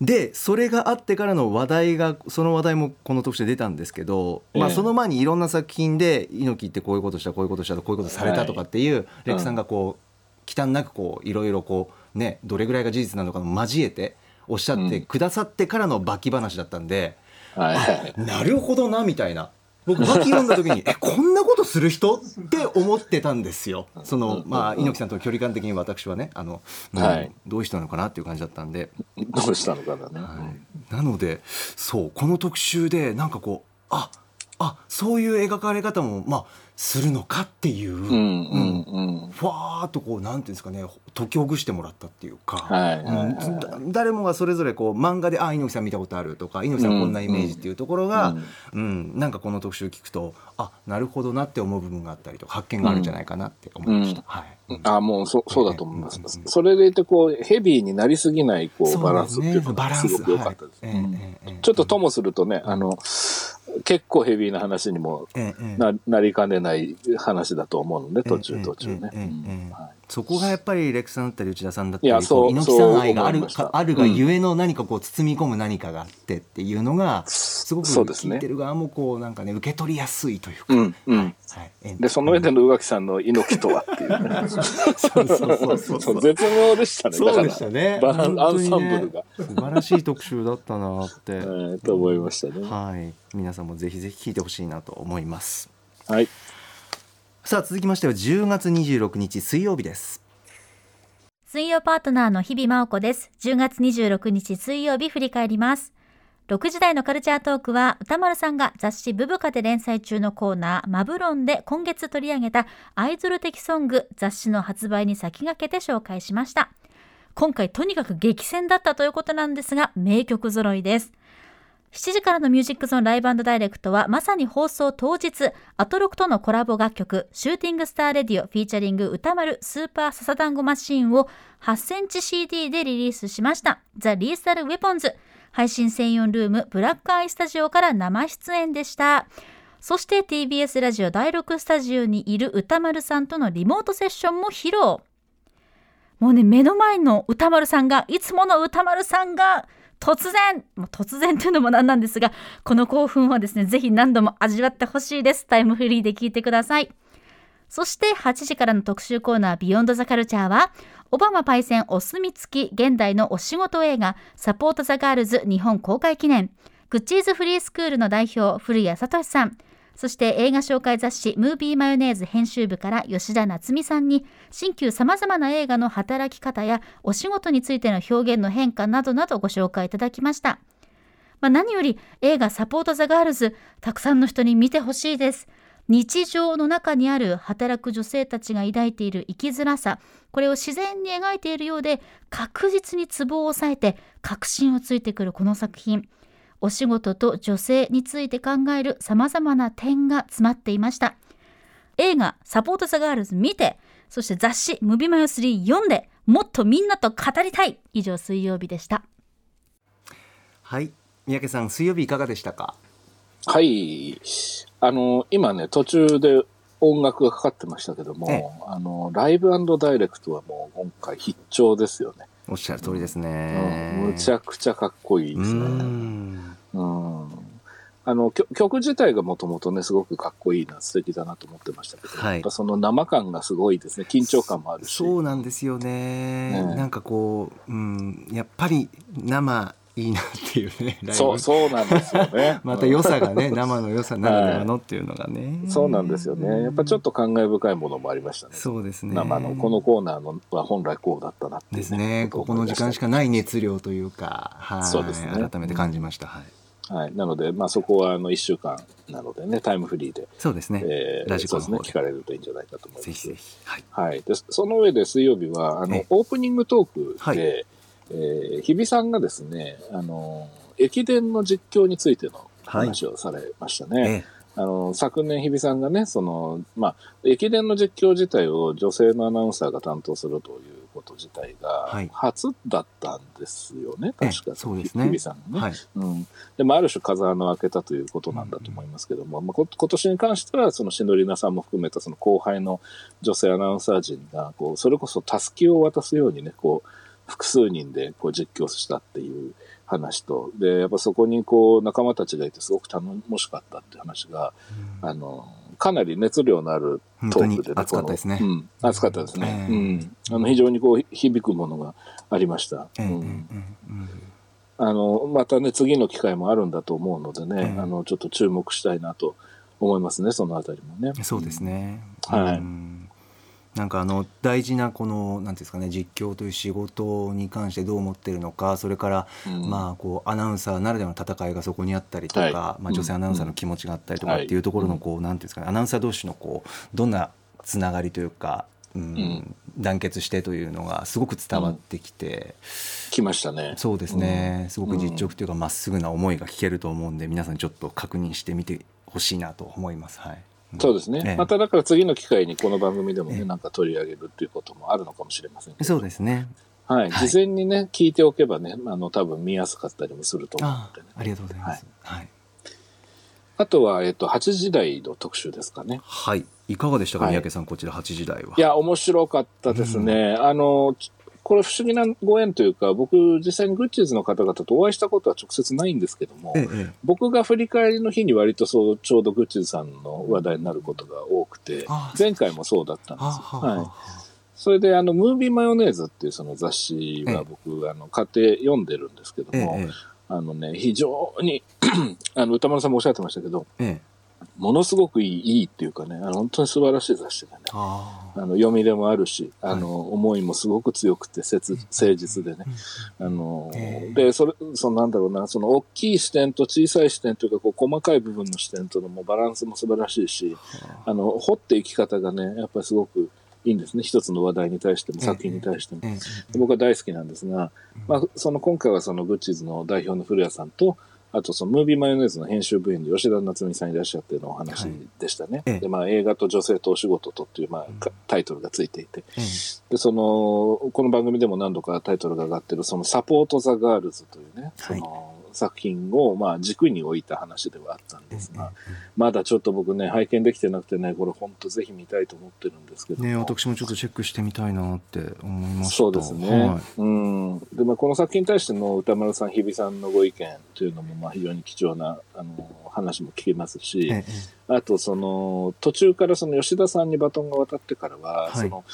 [SPEAKER 2] でそれがあってからの話題がその話題もこの特集で出たんですけど、まあ、
[SPEAKER 3] ええ
[SPEAKER 2] その前にいろんな作品で猪木ってこういうことしたこういうことしたこういうことされたとかっていう、レックさんがこう忌憚なくこういろいろこうねどれぐらいが事実なのかも交えておっしゃってくださってからのバキ話だったんで、
[SPEAKER 3] はいはい。
[SPEAKER 2] なるほどなみたいな。僕バキ読んだ時にえこんなことする人？って思ってたんですよ。そのまあ猪木さんとの距離感的に私はねあの、うん
[SPEAKER 3] はい
[SPEAKER 2] どういう人なのかなっていう感じだったんで。
[SPEAKER 3] どうしたのかなね。
[SPEAKER 2] なのでそうこの特集でなんかこうああそういう描かれ方もまあするのかっていう、
[SPEAKER 3] うんうんうん。
[SPEAKER 2] ふわーっとこうなんていうんですかね解きほぐしてもらったっていうか、
[SPEAKER 3] はい
[SPEAKER 2] 誰もがそれぞれこう漫画で「あ猪木さん見たことある」とか「猪木さんこんなイメージ」っていうところが、うん。なんかこの特集聞くとあなるほどなって思う部分があったりとか発見があるんじゃないかなって思いました。
[SPEAKER 3] うん。
[SPEAKER 2] はい。うん。
[SPEAKER 3] あもうそそうだと思います。
[SPEAKER 2] うんうんうん。
[SPEAKER 3] それでいてこうヘビーになりすぎないこ
[SPEAKER 2] そう
[SPEAKER 3] うバランスっていうのがすごく良かったです。
[SPEAKER 2] はい
[SPEAKER 3] うん。
[SPEAKER 2] ええええ。
[SPEAKER 3] ちょっとともするとね、あの結構ヘビーな話にもななりかねない話だと思うので途中
[SPEAKER 2] ええ
[SPEAKER 3] 途中ね。はい
[SPEAKER 2] そこがやっぱりレックさんだったり内田さんだったり猪木さん愛があるあるがゆえの何かこう包み込む何かがあってっていうのがすごく聞いてる側もこうなんかね受け取りやすいというか、
[SPEAKER 3] うんうん。
[SPEAKER 2] はいはい
[SPEAKER 3] でその上での宇垣さんの猪木とは？っていうね。
[SPEAKER 2] そうそうそうそう。
[SPEAKER 3] そう絶妙でしたね。
[SPEAKER 2] そうでしたね。
[SPEAKER 3] バランアンサンブルが、
[SPEAKER 2] 素晴らしい特集だったなって、
[SPEAKER 3] えーと思いましたね。
[SPEAKER 2] はい。皆さんもぜひぜひ聞いてほしいなと思います。
[SPEAKER 3] はい。
[SPEAKER 2] さあ続きましては10月26日水曜日です
[SPEAKER 7] 水曜パートナーの日々真央子です。10月26日水曜日振り返ります。6時台のカルチャートークは歌丸さんが雑誌ブブカで連載中のコーナーマブロンで今月取り上げたアイドル的ソング雑誌の発売に先駆けて紹介しました。今回とにかく激戦だったということなんですが名曲揃いです。7時からのミュージックゾーンライブダイレクトはまさに放送当日、アトロクとのコラボ楽曲、シューティングスターレディオフィーチャリング宇多丸スーパー・ササダンゴ・マシンを8センチ CD でリリースしました。ザ・リーサル・ウェポンズ。配信専用ルームブラックアイスタジオから生出演でした。そして TBS ラジオ第6スタジオにいる宇多丸さんとのリモートセッションも披露。もうね、目の前の宇多丸さんが、いつもの宇多丸さんが、突然、突然というのも何なんですが、この興奮はですね、ぜひ何度も味わってほしいです。タイムフリーで聞いてください。そして8時からの特集コーナービヨンドザカルチャーは、オバマパイセンお墨付き現代のお仕事映画サポートザガールズ日本公開記念、グッチーズフリースクールの代表古谷聡さん、そして映画紹介雑誌ムービーマヨネーズ編集部から吉田夏美さんに新旧さまざまな映画の働き方やお仕事についての表現の変化などなどご紹介いただきました。まあ、何より映画サポートザガールズたくさんの人に見てほしいです。日常の中にある働く女性たちが抱いている生きづらさこれを自然に描いているようで確実にツボを押さえて確信をついてくるこの作品お仕事と女性について考えるさまざまな点が詰まっていました。映画「サポートザガールズ」見てそして雑誌「ムビマヨ3」読んでもっとみんなと語りたい。以上水曜日でした。
[SPEAKER 2] はい。三宅さん水曜日いかがでしたか？
[SPEAKER 3] はい。あの、今ね、途中で音楽がかかってましたけども、
[SPEAKER 2] ええ。
[SPEAKER 3] あの、ライブダイレクトはもう今回必聴ですよね。
[SPEAKER 2] おっしゃる通りです
[SPEAKER 3] うん
[SPEAKER 2] ね、
[SPEAKER 3] むちゃくちゃかっこいいうですね。
[SPEAKER 2] ん
[SPEAKER 3] うん。あの、曲曲自体がもともとね、すごくかっこいいな、素敵だなと思ってましたけど、
[SPEAKER 2] はい
[SPEAKER 3] やっぱその生感がすごいですね。緊張感もあるし。
[SPEAKER 2] そうなんですよね、
[SPEAKER 3] ね
[SPEAKER 2] なんかこう、うん、やっぱり生いいなっていうね
[SPEAKER 3] そう、そうなんですよね。
[SPEAKER 2] また良さがね生の良さならではのっていうのがね、
[SPEAKER 3] うんそうなんですよね。やっぱちょっと感慨深いものもありましたね。
[SPEAKER 2] そうですね。
[SPEAKER 3] 生のこのコーナーのは本来こうだったなっていう、
[SPEAKER 2] ですね。ここの時間しかない熱量というか、はい、
[SPEAKER 3] そうですね。
[SPEAKER 2] 改めて感じました、はい。
[SPEAKER 3] はい。なので、まあそこはあの1週間なのでね、タイムフリーで、
[SPEAKER 2] そうですね、
[SPEAKER 3] えー
[SPEAKER 2] ラジコの
[SPEAKER 3] そうですね、聞かれるといいんじゃないかと思います。
[SPEAKER 2] ぜひぜひ。はい。
[SPEAKER 3] はい。で、その上で水曜日は、あの
[SPEAKER 2] ええ、
[SPEAKER 3] オープニングトークで、
[SPEAKER 2] はい
[SPEAKER 3] えー日比さんがですね、あの、駅伝の実況についての話をされましたね。
[SPEAKER 2] え
[SPEAKER 3] あの、昨年日比さんがね、その、まあ、駅伝の実況自体を女性のアナウンサーが担当するということ自体が
[SPEAKER 2] はい、
[SPEAKER 3] 初だったんですよね、
[SPEAKER 2] ええ
[SPEAKER 3] 確か。
[SPEAKER 2] そうですね
[SPEAKER 3] 日比さんがね。
[SPEAKER 2] はい
[SPEAKER 3] うん。でも、ある種風穴を開けたということなんだと思いますけども、まあ、こ今年に関しては、そのしのりなさんも含めたその後輩の女性アナウンサー陣が、こう、それこそたすきを渡すようにね、こう、複数人でこう実況したっていう話と、で、やっぱそこにこう、仲間たちがいてすごく頼もしかったっていう話が、あの、かなり熱量のあるトークで、
[SPEAKER 2] 本当に熱かったですね。
[SPEAKER 3] うん、熱かったですね。
[SPEAKER 2] ええ。
[SPEAKER 3] うん。あの、非常にこう、響くものがありました。あの、またね、次の機会もあるんだと思うのでね、
[SPEAKER 2] ええ。
[SPEAKER 3] あの、ちょっと注目したいなと思いますね、そのあたりもね。
[SPEAKER 2] そうですね。
[SPEAKER 3] はい。
[SPEAKER 2] うんなんかあの大事なこのなんていうんですかね実況という仕事に関してどう思ってるのかそれから、
[SPEAKER 3] うん。
[SPEAKER 2] まあこうアナウンサーならではの戦いがそこにあったりとか、
[SPEAKER 3] はい。
[SPEAKER 2] まあ、女性アナウンサーの気持ちがあったりとか
[SPEAKER 3] うん。
[SPEAKER 2] っていうところのこう、なんていうんですかねアナウンサー同士のこうどんなつながりというか、うん
[SPEAKER 3] ん。
[SPEAKER 2] 団結してというのがすごく伝わってきて、
[SPEAKER 3] 来ましたね。
[SPEAKER 2] そうですね、すごく実直というかまっすぐな思いが聞けると思うんで皆さんちょっと確認してみてほしいなと思います。はい
[SPEAKER 3] そうですね。
[SPEAKER 2] ええ
[SPEAKER 3] まただから次の機会にこの番組でもね、
[SPEAKER 2] ええ
[SPEAKER 3] なんか取り上げるっていうこともあるのかもしれませんけど。
[SPEAKER 2] そうですね。
[SPEAKER 3] はい。
[SPEAKER 2] はい
[SPEAKER 3] 事前にね、聞いておけばね、あの、多分見やすかったりもすると思うの
[SPEAKER 2] あ
[SPEAKER 3] でね。
[SPEAKER 2] ありがとうございます。はい。
[SPEAKER 3] あとは、えっと、8時台の特集ですかね。
[SPEAKER 2] はい。いかがでしたか、
[SPEAKER 3] はい
[SPEAKER 2] 三宅さん、こちら8時台は。
[SPEAKER 3] いや、面白かったですね。あの、ちこれ不思議なご縁というか、僕、実際にグッチーズの方々とお会いしたことは直接ないんですけども、
[SPEAKER 2] ええええ。
[SPEAKER 3] 僕が振り返りの日に割とそう、ちょうどグッチーズさんの話題になることが多くて
[SPEAKER 2] あ、
[SPEAKER 3] 前回もそうだったんです。
[SPEAKER 2] は
[SPEAKER 3] い。それで、あの、ムービーマヨネーズっていうその雑誌
[SPEAKER 2] ええ。
[SPEAKER 3] は僕、あの、買って読んでるんですけど
[SPEAKER 2] ええ
[SPEAKER 3] も、
[SPEAKER 2] え。
[SPEAKER 3] あのね、非常に、あの、歌丸さんもおっしゃってましたけど、
[SPEAKER 2] えええ
[SPEAKER 3] ものすごくいい、いいっていうかね、あの、本当に素晴らしい雑誌でね、
[SPEAKER 2] あ
[SPEAKER 3] の、読みでもあるし、あの、思いもすごく強くて、切、誠実でね。あの、
[SPEAKER 2] ええ
[SPEAKER 3] で、それ、そのなんだろうな、その大きい視点と小さい視点というか、こう、細かい部分の視点とのもうバランスも素晴らしいし、あ。の、掘っていき方がね、やっぱりすごくいいんですね。一つの話題に対しても、
[SPEAKER 2] ええ
[SPEAKER 3] 作品に対しても。
[SPEAKER 2] ええ
[SPEAKER 3] 僕は大好きなんですが、まあ、その今回はそのグッチーズの代表の古谷さんと、あとそのムービーマヨネーズの編集部員で吉田夏美さんいらっしゃってのお話でしたね。
[SPEAKER 2] はいええ。
[SPEAKER 3] で、まあ映画と女性とお仕事とっていう、まあかタイトルがついていて。
[SPEAKER 2] え
[SPEAKER 3] で、その、この番組でも何度かタイトルが上がってる、そのサポートザガールズというね、その作品をまあ軸に置いた話ではあったんですが、まだちょっと僕ね、拝見できてなくてね、これ本当ぜひ見たいと思ってるんですけど
[SPEAKER 2] ね私もちょっとチェックしてみたいなって思いました。
[SPEAKER 3] そうですね。
[SPEAKER 2] はい
[SPEAKER 3] うん。で、まあ、この作品に対しての歌丸さん、日比さんのご意見というのも、まあ、非常に貴重な、あの、話も聞けますし、
[SPEAKER 2] ええ
[SPEAKER 3] あと、その、途中からその吉田さんにバトンが渡ってからは、
[SPEAKER 2] はい
[SPEAKER 3] その、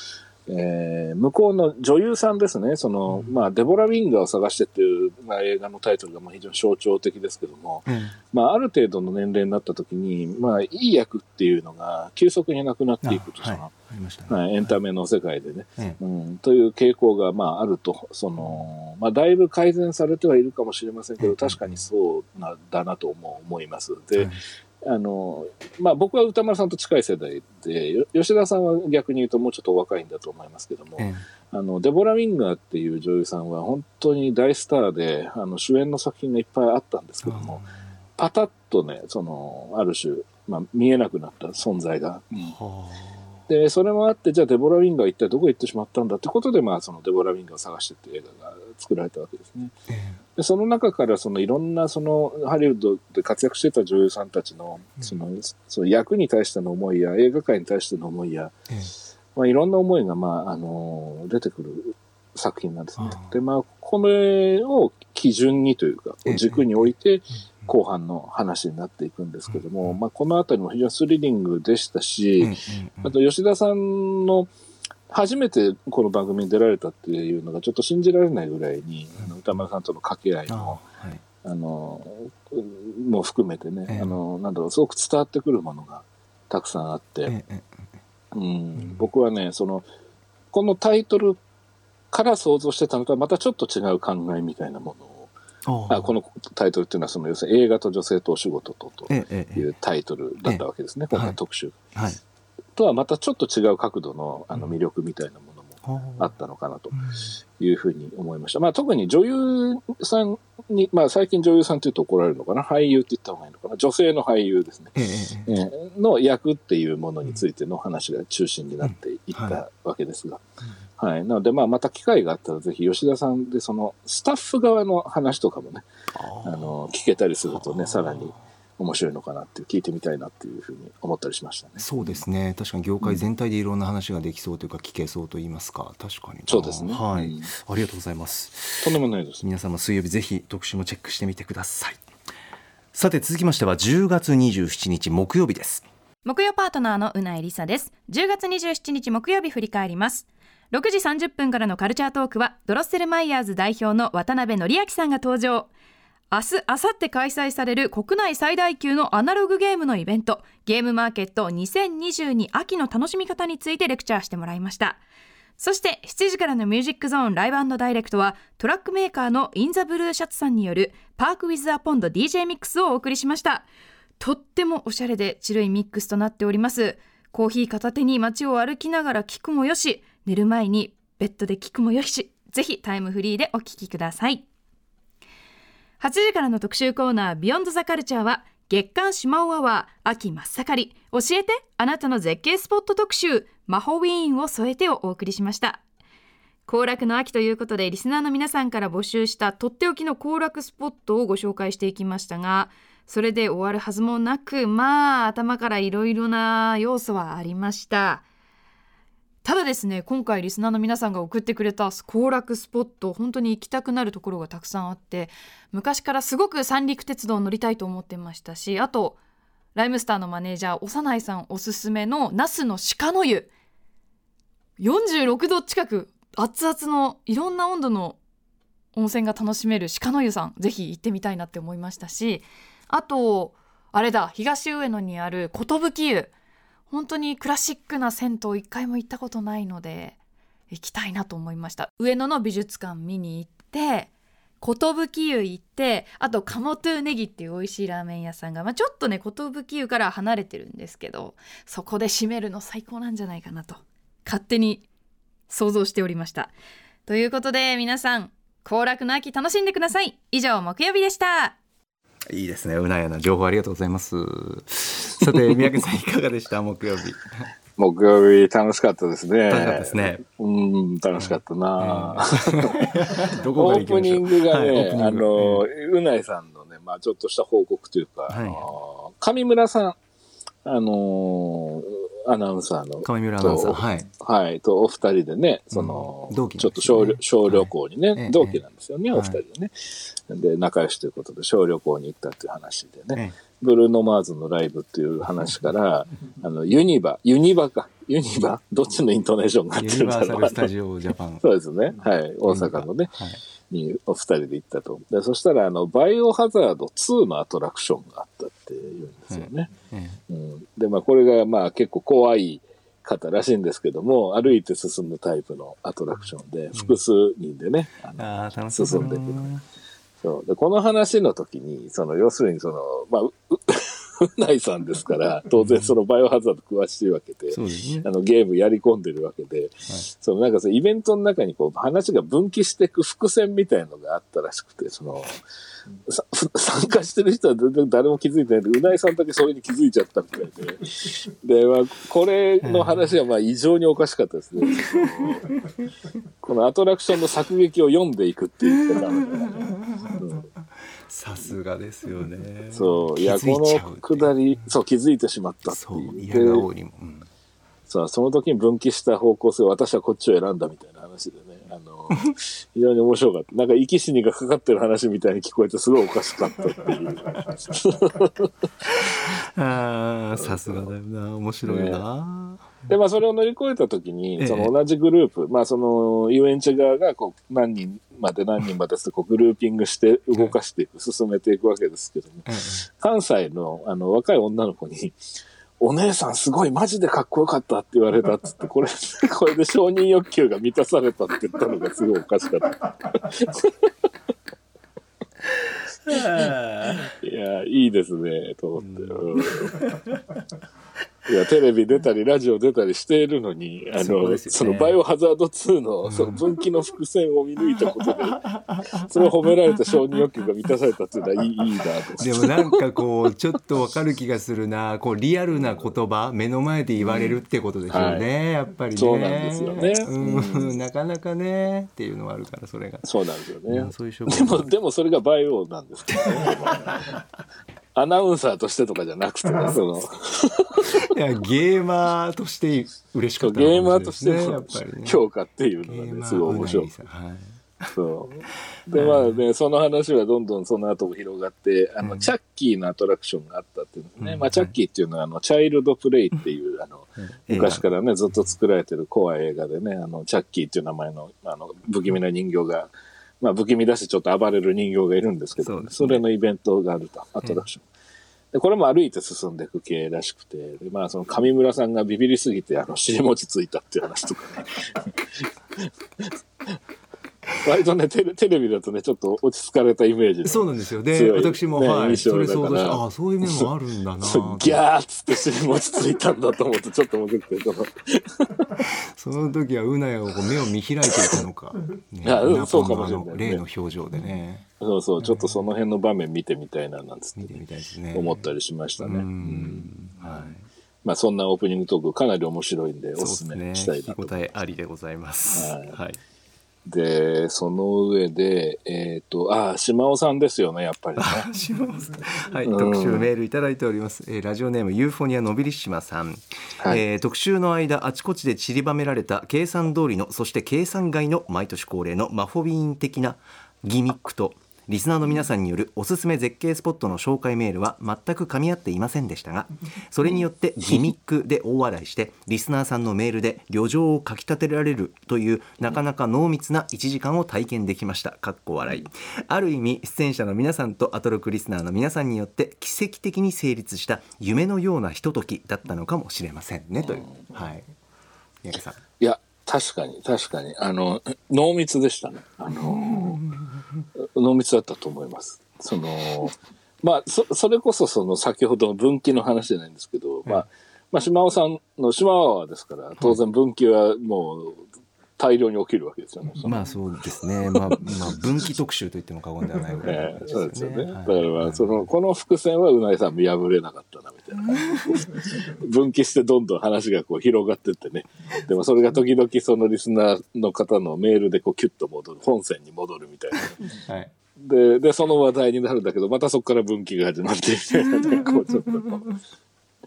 [SPEAKER 3] えー向こうの女優さんですね、その、まあ、デボラ・ウィンガーを探してっていう、まあ、映画のタイトルがまあ非常に象徴的ですけども、
[SPEAKER 2] ええ
[SPEAKER 3] まあ、ある程度の年齢になった時に、まあ、いい役っていうのが急速になくなっていくと、その。はい、エンタメの世界でね。
[SPEAKER 2] ええ。
[SPEAKER 3] うん、という傾向が、まあ、あると、その、まあ、だいぶ改善されてはいるかもしれませんけど、
[SPEAKER 2] うん
[SPEAKER 3] 確かにそうな、だなと思う思います。で、
[SPEAKER 2] はい
[SPEAKER 3] あの、まあ、僕は歌丸さんと近い世代で、よ吉田さんは逆に言うともうちょっとお若いんだと思いますけども、
[SPEAKER 2] え
[SPEAKER 3] あの、デボラ・ウィンガーっていう女優さんは本当に大スターで、あの、主演の作品がいっぱいあったんです
[SPEAKER 2] え
[SPEAKER 3] けども、パタッとね、その、ある種、まあ、見えなくなった存在が。うん。
[SPEAKER 2] は
[SPEAKER 3] で、それもあって、じゃあデボラ・ウィンガー一体どこへ行ってしまったんだってことで、まあ、そのデボラ・ウィンガーを探してっていう映画が作られたわけですね。で、その中から、そのいろんな、その、ハリウッドで活躍してた女優さんたちの、その、その役に対しての思いや、映画界に対しての思いや、
[SPEAKER 2] ええ。
[SPEAKER 3] まあ、いろんな思いが、まあ、あの、出てくる作品なんですね。で、まあ、これを基準にというか、
[SPEAKER 2] ええ。
[SPEAKER 3] 軸に置いて、
[SPEAKER 2] うん
[SPEAKER 3] 後半の話になっていくんですけども、
[SPEAKER 2] うん。
[SPEAKER 3] まあ、このあたりも非常にスリリングでしたし、
[SPEAKER 2] うん。うん。
[SPEAKER 3] あと吉田さんの初めてこの番組に出られたっていうのがちょっと信じられないぐらいに、あの歌丸さんとの掛け合い
[SPEAKER 2] あ
[SPEAKER 3] も、
[SPEAKER 2] はい。
[SPEAKER 3] あの、うんも含めてね、
[SPEAKER 2] ええ。
[SPEAKER 3] あの、なんだろう、すごく伝わってくるものがたくさんあって、
[SPEAKER 2] ええ
[SPEAKER 3] うん、僕はね、その、このタイトルから想像してたのとはまたちょっと違う考えみたいなものを、
[SPEAKER 2] あ
[SPEAKER 3] あこのタイトルっていうのはその要するに映画と女性とお仕事とというタイトルだったわけですね、今回特集。
[SPEAKER 2] はい
[SPEAKER 3] とはまたちょっと違う角度のあの魅力みたいなものもあったのかなというふうに思いました。まあ特に女優さんに、まあ最近女優さんって言うと怒られるのかな？俳優って言った方がいいのかな？女性の俳優ですね。
[SPEAKER 2] え
[SPEAKER 3] の役っていうものについての話が中心になっていったわけですが。はい。なのでまあまた機会があったらぜひ吉田さんでそのスタッフ側の話とかもね、
[SPEAKER 2] あ
[SPEAKER 3] あの、聞けたりするとね、さらに面白いのかなって聞いてみたいなっていうふうに思ったりしましたね。
[SPEAKER 2] そうですね。確かに業界全体でいろんな話ができそうというか聞けそうと言いますか。確かにな。
[SPEAKER 3] そうですね。
[SPEAKER 2] はい、
[SPEAKER 3] うん。
[SPEAKER 2] ありがとうございます。
[SPEAKER 3] とんでもないです。
[SPEAKER 2] 皆様水曜日ぜひ特集もチェックしてみてください。さて続きましては10月27日木曜日です。
[SPEAKER 4] 木曜パートナーのうないりさです。10月27日木曜日振り返ります。6時30分からのカルチャートークはドロッセルマイヤーズ代表の渡辺則明さんが登場明日、明後日開催される国内最大級のアナログゲームのイベント、ゲームマーケット2022秋の楽しみ方についてレクチャーしてもらいました。そして7時からのミュージックゾーンライブダイレクトはトラックメーカーのインザブルーシャツさんによるパークウィズアポンド DJ ミックスをお送りしました。とってもおしゃれでチルいミックスとなっております。コーヒー片手に街を歩きながら聞くもよし、寝る前にベッドで聞くもよし、ぜひタイムフリーでお聞きください。8時からの特集コーナービヨンドザカルチャーは月刊シマオアワー秋真っ盛り。教えてあなたの絶景スポット特集マホウィーンを添えてをお送りしました。行楽の秋ということでリスナーの皆さんから募集したとっておきの行楽スポットをご紹介していきましたがそれで終わるはずもなくまあ頭からいろいろな要素はありました。ただですね今回リスナーの皆さんが送ってくれた行楽スポット本当に行きたくなるところがたくさんあって昔からすごく三陸鉄道を乗りたいと思ってましたしあとライムスターのマネージャー長内さんおすすめの那須の鹿の湯。46度近く熱々のいろんな温度の温泉が楽しめる鹿の湯さんぜひ行ってみたいなって思いましたしあとあれだ東上野にある寿湯。本当にクラシックな銭湯一回も行ったことないので行きたいなと思いました。上野の美術館見に行って寿湯行ってあと鴨トゥーネギっていう美味しいラーメン屋さんが、まあ、ちょっとね寿湯から離れてるんですけどそこで締めるの最高なんじゃないかなと勝手に想像しておりました。ということで皆さん行楽の秋楽しんでください。以上木曜日でした。
[SPEAKER 2] いいですね。うなやな情報ありがとうございます。さて 三宅さんいかがでした？木曜日。
[SPEAKER 3] 木曜日楽しかったですね。
[SPEAKER 2] 楽しかったですね。
[SPEAKER 3] うん、楽しかったな、
[SPEAKER 2] どこ
[SPEAKER 3] オープニングがね、
[SPEAKER 2] プニング。
[SPEAKER 3] あの、うないさんのね、まあちょっとした報告というか、
[SPEAKER 2] はい。
[SPEAKER 3] 上村さん、あの、アナウンサーの。
[SPEAKER 2] 上村アナウンサー。
[SPEAKER 3] と
[SPEAKER 2] はい。
[SPEAKER 3] はい、とお二人でね、その、
[SPEAKER 2] うん。同期
[SPEAKER 3] ちょっと小旅小旅行にね、
[SPEAKER 2] はいええ。
[SPEAKER 3] 同期なんですよね、
[SPEAKER 2] はい
[SPEAKER 3] お二人でね。で、仲良しということで小旅行に行ったっていう話でね、
[SPEAKER 2] ええ。
[SPEAKER 3] ブルーノ・マーズのライブっていう話から、あの、ユニバ、ユニバか、ユニバ？どっちのイントネーションが合って
[SPEAKER 2] ユニ
[SPEAKER 3] るんだろう
[SPEAKER 2] バーサル・スタジオ・ジャパン。
[SPEAKER 3] そうですね。はい。大阪のね、
[SPEAKER 2] はい。
[SPEAKER 3] にお二人で行ったと。で、そしたら、あの、バイオハザード2のアトラクションがあったっていうんですよね。
[SPEAKER 2] え
[SPEAKER 3] うん、で、まあ、これが、まあ、結構怖い方らしいんですけども、歩いて進むタイプのアトラクションで、複数人でね、あの
[SPEAKER 2] えああ
[SPEAKER 3] 進んでいくそう。で、この話の時に、その、要するに、その、まあ、うううないさんですから、当然そのバイオハザード詳しいわけで、あのゲームやり込んでるわけで、そのなんかそのイベントの中にこう話が分岐していく伏線みたいのがあったらしくて、その、さ 参加してる人は全然誰も気づいてないんで、うないさんだけそれに気づいちゃったみたいで。で、まあ、これの話はまあ異常におかしかったですね。このアトラクションの作劇を読んでいくっていうか、うん
[SPEAKER 2] さすがですよね。
[SPEAKER 3] そう、いや、このくだり、そう、気づいてしまったって
[SPEAKER 2] そう。
[SPEAKER 3] いう。
[SPEAKER 2] 嫌がおうにも、うん。
[SPEAKER 3] さあ、その時に分岐した方向性を私はこっちを選んだみたいな話でね、あの、非常に面白かった。なんか、生き死にがかかってる話みたいに聞こえてすごいおかしかったっていう。
[SPEAKER 2] ああさすがだよな。面白いよな、
[SPEAKER 3] で、まあ、それを乗り越えた時に、
[SPEAKER 2] ええ。
[SPEAKER 3] その同じグループ、まあ、その、遊園地側が、こう、何人まで何人までこう、グルーピングして動かしていく、進めていくわけですけども、
[SPEAKER 2] ええ
[SPEAKER 3] 関西の、あの、若い女の子に、お姉さんすごいマジでかっこよかったって言われたっつって、これ、これで承認欲求が満たされたって言ったのがすごいおかしかった。いや、いいですね、と思って。うん いや、テレビ出たり、ラジオ出たりしているのに、あの、
[SPEAKER 2] そね。
[SPEAKER 3] そのバイオハザード2の、その分岐の伏線を見抜いたことで、それを褒められて承認欲求が満たされたっていうのはいいいいなと。
[SPEAKER 2] でもなんかこうちょっとわかる気がするな。こうリアルな言葉目の前で言われるってことでしょうね、
[SPEAKER 3] はい。
[SPEAKER 2] やっぱりね。
[SPEAKER 3] そうなんですよね。
[SPEAKER 2] うん。なかなかねっていうのはあるからそれが、
[SPEAKER 3] そうなんですよね。
[SPEAKER 2] うんそういう
[SPEAKER 3] でも、でもそれがバイオなんですけどね。アナウンサーとしてとかじゃなくてね、その、
[SPEAKER 2] いやゲーマーとして嬉しかった
[SPEAKER 3] ゲーマーとしての評価っていうのがね、
[SPEAKER 2] マ
[SPEAKER 3] すごい面白い。
[SPEAKER 2] はい。
[SPEAKER 3] そう。で、まあね、その話はどんどんその後も広がって、あの、
[SPEAKER 2] うん。
[SPEAKER 3] チャッキーのアトラクションがあったっていうんですね。
[SPEAKER 2] うん。
[SPEAKER 3] まあ、チャッキーっていうのは、あの、チャイルドプレイっていう、あの、昔からね、ずっと作られてるコア映画でね、あの、チャッキーっていう名前の、あの、不気味な人形が、まあ、不気味だし、ちょっと暴れる人形がいるんですけど、
[SPEAKER 2] そね
[SPEAKER 3] それのイベントがあると、アトラクション。で、これも歩いて進んでいく系らしくて、でまあ、その上村さんがビビりすぎて、あの、尻餅ついたっていう話とかね。割とねテレ、テレビだとね、ちょっと落ち着かれたイメージで
[SPEAKER 2] そうなんですよ。で私も、
[SPEAKER 3] ね
[SPEAKER 2] はい
[SPEAKER 3] 印象
[SPEAKER 2] それ想像してああそういう面もあるんだな。
[SPEAKER 3] ギャーっつって尻餅ついたんだと思うとちょっと面白くて、そ の
[SPEAKER 2] その時はうなやをこう目を見開いていたのか、ね
[SPEAKER 3] いやうんそうかもしれないね。
[SPEAKER 2] の例の表情でね。
[SPEAKER 3] そうそう、ちょっとその辺の場面見てみたいな、なんつって
[SPEAKER 2] 見てみたいですね。
[SPEAKER 3] 思ったりしましたね。
[SPEAKER 2] う
[SPEAKER 3] うん。
[SPEAKER 2] んはい。
[SPEAKER 3] まあそんなオープニングトークかなり面白いんで、お
[SPEAKER 2] すす
[SPEAKER 3] め
[SPEAKER 2] ね
[SPEAKER 3] したいなと。
[SPEAKER 2] 聞き応えありでございます。
[SPEAKER 3] はい。
[SPEAKER 2] はい
[SPEAKER 3] で、その上で、えっ、と、ああ、島尾さんですよね、やっぱりね。
[SPEAKER 2] 島尾さん。はい、
[SPEAKER 3] うん
[SPEAKER 2] 特集メールいただいております、えーラジオネームユーフォニアのびりしまさん、
[SPEAKER 3] はい。
[SPEAKER 2] えー特集の間あちこちで散りばめられた計算通りのそして計算外の毎年恒例のマフォビーン的なギミックとリスナーの皆さんによるおすすめ絶景スポットの紹介メールは全く噛み合っていませんでしたが それによってギミックで大笑いしてリスナーさんのメールで旅情をかき立てられるというなかなか濃密な1時間を体験できました。かっこ笑い。ある意味出演者の皆さんとアトロクリスナーの皆さんによって奇跡的に成立した夢のようなひとときだったのかもしれませんねという。はい。三宅さん
[SPEAKER 3] 確かに、確かに。あの、濃密でしたね。あの、濃密だったと思います。その、まあ、そ、それこそその先ほどの分岐の話じゃないんですけど、まあ、まあ、島尾さんの島川ですから、当然分岐はもう大量に起きるわけですよね。
[SPEAKER 2] まあそうですねまあ、まあ、分岐特集と言っても過言ではないぐらいの
[SPEAKER 3] えそうですよね。
[SPEAKER 2] はい
[SPEAKER 3] だからまあ、その、この伏線はうないさん見破れなかったな、みたいな。分岐してどんどん話がこう広がってってね。でもそれが時々そのリスナーの方のメールでこうキュッと戻る、本線に戻るみたいな。
[SPEAKER 2] はい
[SPEAKER 3] で、で、その話題になるんだけど、またそこから分岐が始まってみたいなね、こうちょっと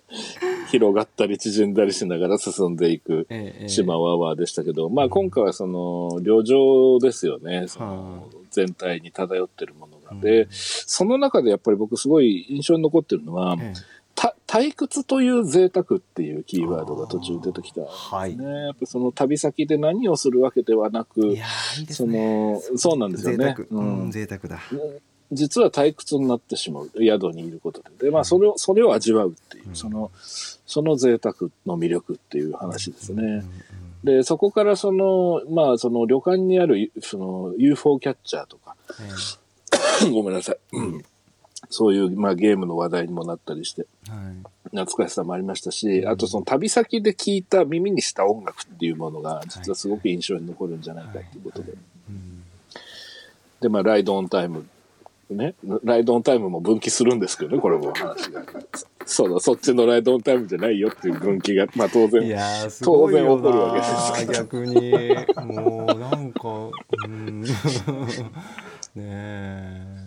[SPEAKER 3] 広がったり縮んだりしながら進んでいく
[SPEAKER 2] ええ
[SPEAKER 3] 島ワワでしたけど、まあ今回はその、旅情ですよね。その全体に漂ってるものが。で、その中でやっぱり僕すごい印象に残ってるのは、
[SPEAKER 2] え
[SPEAKER 3] た退屈という贅沢っていうキーワードが途中出てきたんです
[SPEAKER 2] はい。
[SPEAKER 3] ね。やっぱその旅先で何をするわけではなく、
[SPEAKER 2] いいいです
[SPEAKER 3] そ
[SPEAKER 2] ね
[SPEAKER 3] の、そうなんですよね。う
[SPEAKER 2] うんん、贅沢だ
[SPEAKER 3] 実は退屈になってしまう。宿にいることで。で、まあ、それを、それを味わうっていう、その、その贅沢の魅力っていう話ですね。で、そこからその、まあ、その旅館にある、その UFO キャッチャーとか、ごめんなさい。うんそういう、まあ、ゲームの話題にもなったりして、
[SPEAKER 2] はい
[SPEAKER 3] 懐かしさもありましたし、あとその旅先で聴いた耳にした音楽っていうものが、実はすごく印象に残るんじゃないかっていうことで。で、まあ、ライドオンタイム。ね。ライドオンタイムも分岐するんですけどね、これも話が。そうだ、そっちのライドオンタイムじゃないよっていう分岐が、まあ当然。
[SPEAKER 2] いやいよ
[SPEAKER 3] 当然起こるわけです
[SPEAKER 2] な逆にもうなんかうん ねえ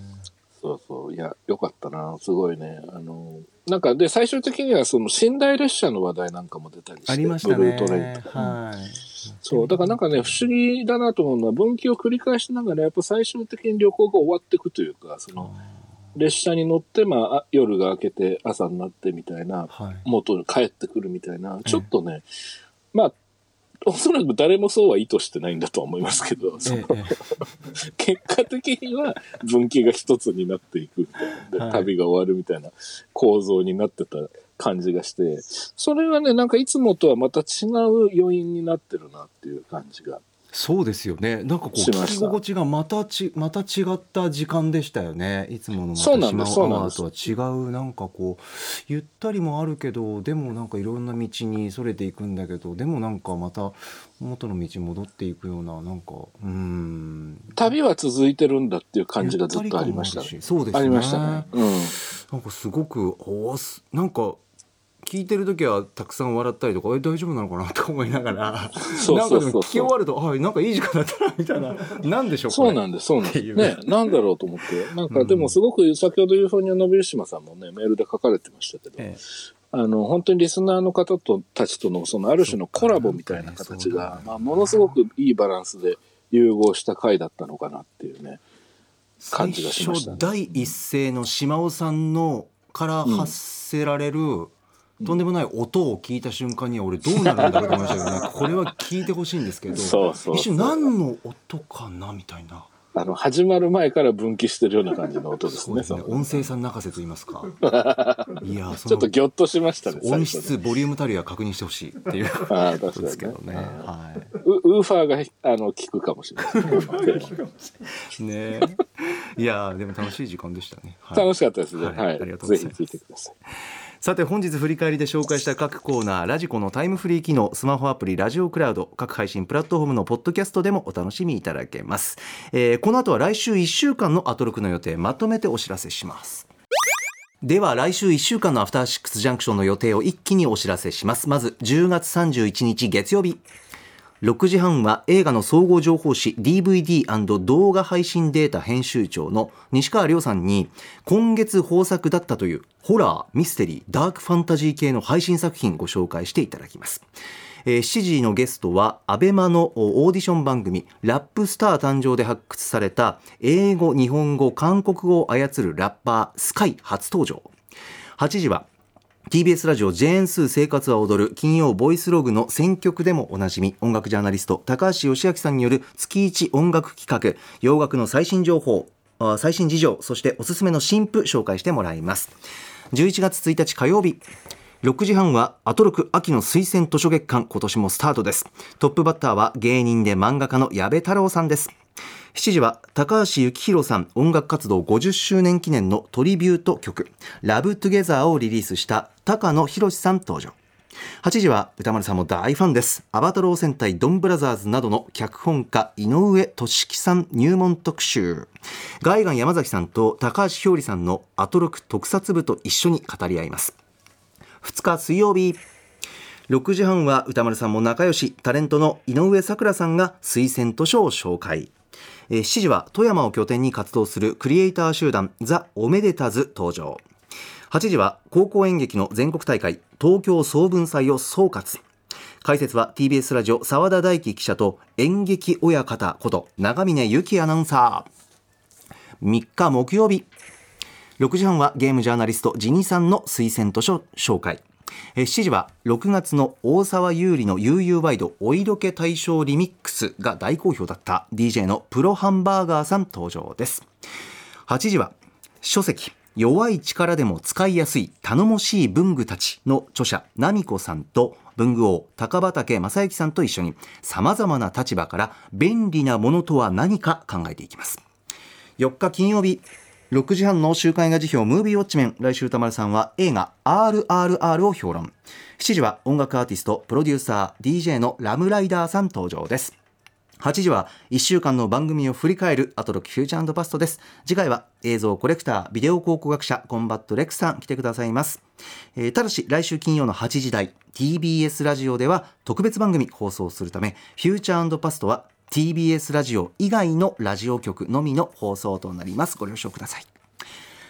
[SPEAKER 3] そうそう。いや、よかったな。すごいね。あの、なんか、で、最終的にはその寝台列車の話題なんかも出たりして。
[SPEAKER 2] ありました
[SPEAKER 3] ブルートレイン
[SPEAKER 2] ね
[SPEAKER 3] とか。
[SPEAKER 2] はい
[SPEAKER 3] そう。だからなんかね、不思議だなと思うのは、分岐を繰り返しながら、やっぱ最終的に旅行が終わっていくというか、その、列車に乗って、まああ、夜が明けて朝になってみたいな、
[SPEAKER 2] はい。
[SPEAKER 3] 元に帰ってくるみたいな、ちょっとね、まあ、おそらく誰もそうは意図してないんだとは思いますけど、
[SPEAKER 2] えええ
[SPEAKER 3] 結果的には分岐が一つになっていくみたいなで、
[SPEAKER 2] はい。
[SPEAKER 3] 旅が終わるみたいな構造になってた感じがして、それがね、なんかいつもとはまた違う余韻になってるなっていう感じが。
[SPEAKER 2] そうですよね。なんかこう聞き心地がまたちまた違った時間でしたよね。いつものまた
[SPEAKER 3] そうなんです
[SPEAKER 2] 島アワーとは違うなんかこうゆったりもあるけどでもなんかいろんな道にそれていくんだけどでもなんかまた元の道に戻っていくようななんかうーん。
[SPEAKER 3] 旅は続いてるんだっていう感じがずっとありましたね。
[SPEAKER 2] そうですね。
[SPEAKER 3] ありましたね。うん。
[SPEAKER 2] なんかすごくおーすなんか聞いてる時はたくさん笑ったりとかえ大丈夫なのかなとか思いながらなんかでも聞き終わるとあなんかいい時間だったなみたいな。なんでしょう
[SPEAKER 3] そうなんです、そうなんです。ね、なんだろうと思って。なんか、でもすごく、先ほどユーフォニアのび島さんもね、メールで書かれてましたけど、
[SPEAKER 2] ええ。
[SPEAKER 3] あの、本当にリスナーの方とたちとの、その、ある種のコラボみたいな形が、まあ、ものすごくいいバランスで融合した回だったのかなっていうね。感じがしましたね。
[SPEAKER 2] 最初第一声の島尾さんのから発せられる、とんでもない音を聞いた瞬間には俺どうなるんだろうと思いましたけどね これは聞いてほしいんですけど
[SPEAKER 3] そうそう
[SPEAKER 2] 一瞬何の音かなみたいな
[SPEAKER 3] あの、始まる前から分岐してるような感じの音ですね。
[SPEAKER 2] すね音声さん泣かせと言いますか いやそ
[SPEAKER 3] ちょっとギョッとしましたね、
[SPEAKER 2] 音質ボリュームたるや確認してほしいっていうこ
[SPEAKER 3] ああ、
[SPEAKER 2] と
[SPEAKER 3] 確かにね。
[SPEAKER 2] ですけどね。は
[SPEAKER 3] ウウーファーが、あの、聞くかもしれないですね。
[SPEAKER 2] い。やーでも楽しい時間でしたね。はい
[SPEAKER 3] 楽しかったですね。
[SPEAKER 2] はい
[SPEAKER 3] はい。
[SPEAKER 2] ありがとうございます
[SPEAKER 3] ぜひ聞いてください。
[SPEAKER 2] さて本日振り返りで紹介した各コーナーラジコのタイムフリー機能スマホアプリラジオクラウド各配信プラットフォームのポッドキャストでもお楽しみいただけます、えーこの後は来週1週間のアトロクの予定まとめてお知らせします。では来週1週間のアフターシックスジャンクションの予定を一気にお知らせします。まず10月31日月曜日。6時半は映画の総合情報誌 DVD& 動画配信データ編集長の西川亮さんに今月豊作だったというホラー、ミステリー、ダークファンタジー系の配信作品ご紹介していただきます。えー7時のゲストはアベマのオーディション番組ラップスター誕生で発掘された英語、日本語、韓国語を操るラッパースカイ初登場。8時は TBS ラジオジェーンスー生活は踊る金曜ボイスログの選曲でもおなじみ。音楽ジャーナリスト高橋義明さんによる月一音楽企画。洋楽の最新情報あ最新事情そしておすすめの新譜紹介してもらいます。11月1日火曜日。6時半はアトロク秋の推薦図書月間。今年もスタートです。トップバッターは芸人で漫画家の矢部太郎さんです。7時は高橋幸宏さん音楽活動50周年記念のトリビュート曲「ラブトゥゲザーをリリースした高野博さん登場。8時は歌丸さんも大ファンです。アバタロー戦隊ドンブラザーズなどの脚本家井上俊樹さん入門特集。ガイガン山崎さんと高橋ひょうりさんのアトロク特撮部と一緒に語り合います。2日水曜日。6時半は歌丸さんも仲良しタレントの井上咲楽さんが推薦図書を紹介。7時は富山を拠点に活動するクリエイター集団ザ・おめでたず登場。8時は高校演劇の全国大会東京総文祭を総括。解説は TBS ラジオ澤田大樹記者と演劇親方こと長峰由紀アナウンサー。3日木曜日。6時半はゲームジャーナリストジニさんの推薦図書紹介。7時は6月の大沢優里の UU ワイドお色気大賞リミックスが大好評だった DJ のプロハンバーガーさん登場です。8時は書籍。弱い力でも使いやすい頼もしい文具たちの著者奈美子さんと文具王高畑正幸さんと一緒に様々な立場から便利なものとは何か考えていきます。4日金曜日6時半の週刊映画時評ムービーウォッチメン来週宇多丸さんは映画 RRR を評論。7時は音楽アーティストプロデューサー DJ の RAM RIDERさん登場です。8時は1週間の番組を振り返るアトロクフューチャーパストです。次回は映像コレクタービデオ考古学者コンバット RECさん来てくださいます、えーただし来週金曜の8時台 TBS ラジオでは特別番組放送するためフューチャーパストは TBS ラジオ以外のラジオ局のみの放送となります。ご了承ください。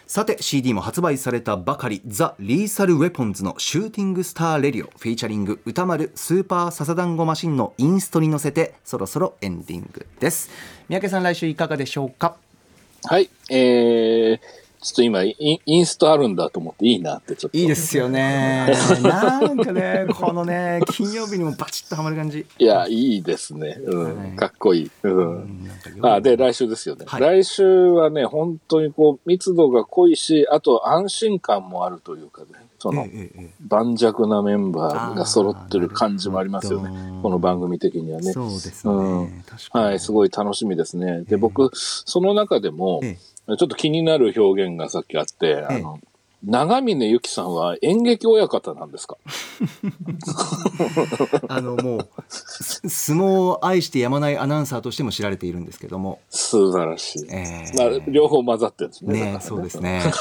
[SPEAKER 2] さて CD も発売されたばかりザ・リーサル・ウェポンズのシューティングスター・レディオ。フィーチャリング宇多丸スーパーササダンゴマシンのインストに乗せてそろそろエンディングです。三宅さん来週いかがでしょうか？
[SPEAKER 3] はい。えー、ちょっと今イン、インストあるんだと思っていいなってちょっと。
[SPEAKER 2] いいですよね なんかねこのね金曜日にもバチッとはまる感じ
[SPEAKER 3] いや、いいですね。うん。
[SPEAKER 2] はい
[SPEAKER 3] かっこいい。うん。あ、で、来週ですよね。
[SPEAKER 2] はい
[SPEAKER 3] 来週はね、本当にこう、密度が濃いし、あと安心感もあるというかね、その、盤石なメンバーが揃ってる感じもありますよね。この番組的にはね。
[SPEAKER 2] そうですね、
[SPEAKER 3] うんはい、すごい楽しみですね。で、
[SPEAKER 2] ええ
[SPEAKER 3] 僕、その中でも、
[SPEAKER 2] え
[SPEAKER 3] ちょっと気になる表現がさっきあって、あの、長峰由紀さんは演劇親方なんですか？
[SPEAKER 2] あのもうす相撲を愛してやまないアナウンサーとしても知られているんですけども、
[SPEAKER 3] 素晴らしい。
[SPEAKER 2] えー
[SPEAKER 3] まあ、両方混ざってるんですね。だから
[SPEAKER 2] ねそうですね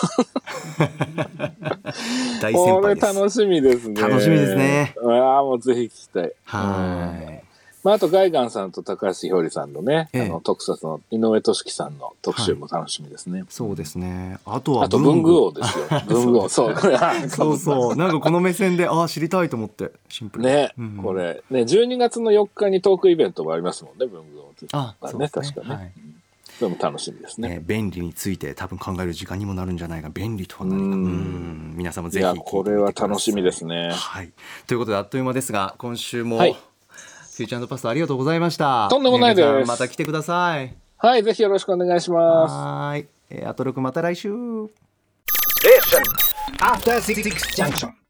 [SPEAKER 2] 大先輩です
[SPEAKER 3] 楽しみですね。
[SPEAKER 2] 楽しみですね。
[SPEAKER 3] ああ、もうぜひ聞きたい。
[SPEAKER 2] はい
[SPEAKER 3] まあ、あと、ガイガンさんと高橋ひょりさんのね、
[SPEAKER 2] ええ。
[SPEAKER 3] あの、特撮の井上俊樹さんの特集も楽しみですね。
[SPEAKER 2] そうですね。あとは
[SPEAKER 3] あと、文具。王ですよ。文具王。そう。
[SPEAKER 2] そうそう。なんかこの目線でああ知りたいと思ってシンプルに。
[SPEAKER 3] ね、
[SPEAKER 2] うん
[SPEAKER 3] これ、ね、12月の4日にトークイベントもありますもんね、文具王って。
[SPEAKER 2] あそうですね。
[SPEAKER 3] 確かね。
[SPEAKER 2] はい。
[SPEAKER 3] うん。それも楽しみですね。
[SPEAKER 2] ね、便利について多分考える時間にもなるんじゃないか便利とは何か。
[SPEAKER 3] うん。
[SPEAKER 2] うん。皆さんもぜひ
[SPEAKER 3] これは楽しみですね。
[SPEAKER 2] はい、ということであっという間ですが今週も、
[SPEAKER 3] はい
[SPEAKER 2] フューチパストありがとうございました。
[SPEAKER 3] とんでもないです。
[SPEAKER 2] また来てください。
[SPEAKER 3] はい、ぜひよろしくお願いします。
[SPEAKER 2] はーい、えー、アトロクまた来週。
[SPEAKER 8] After Six Junction.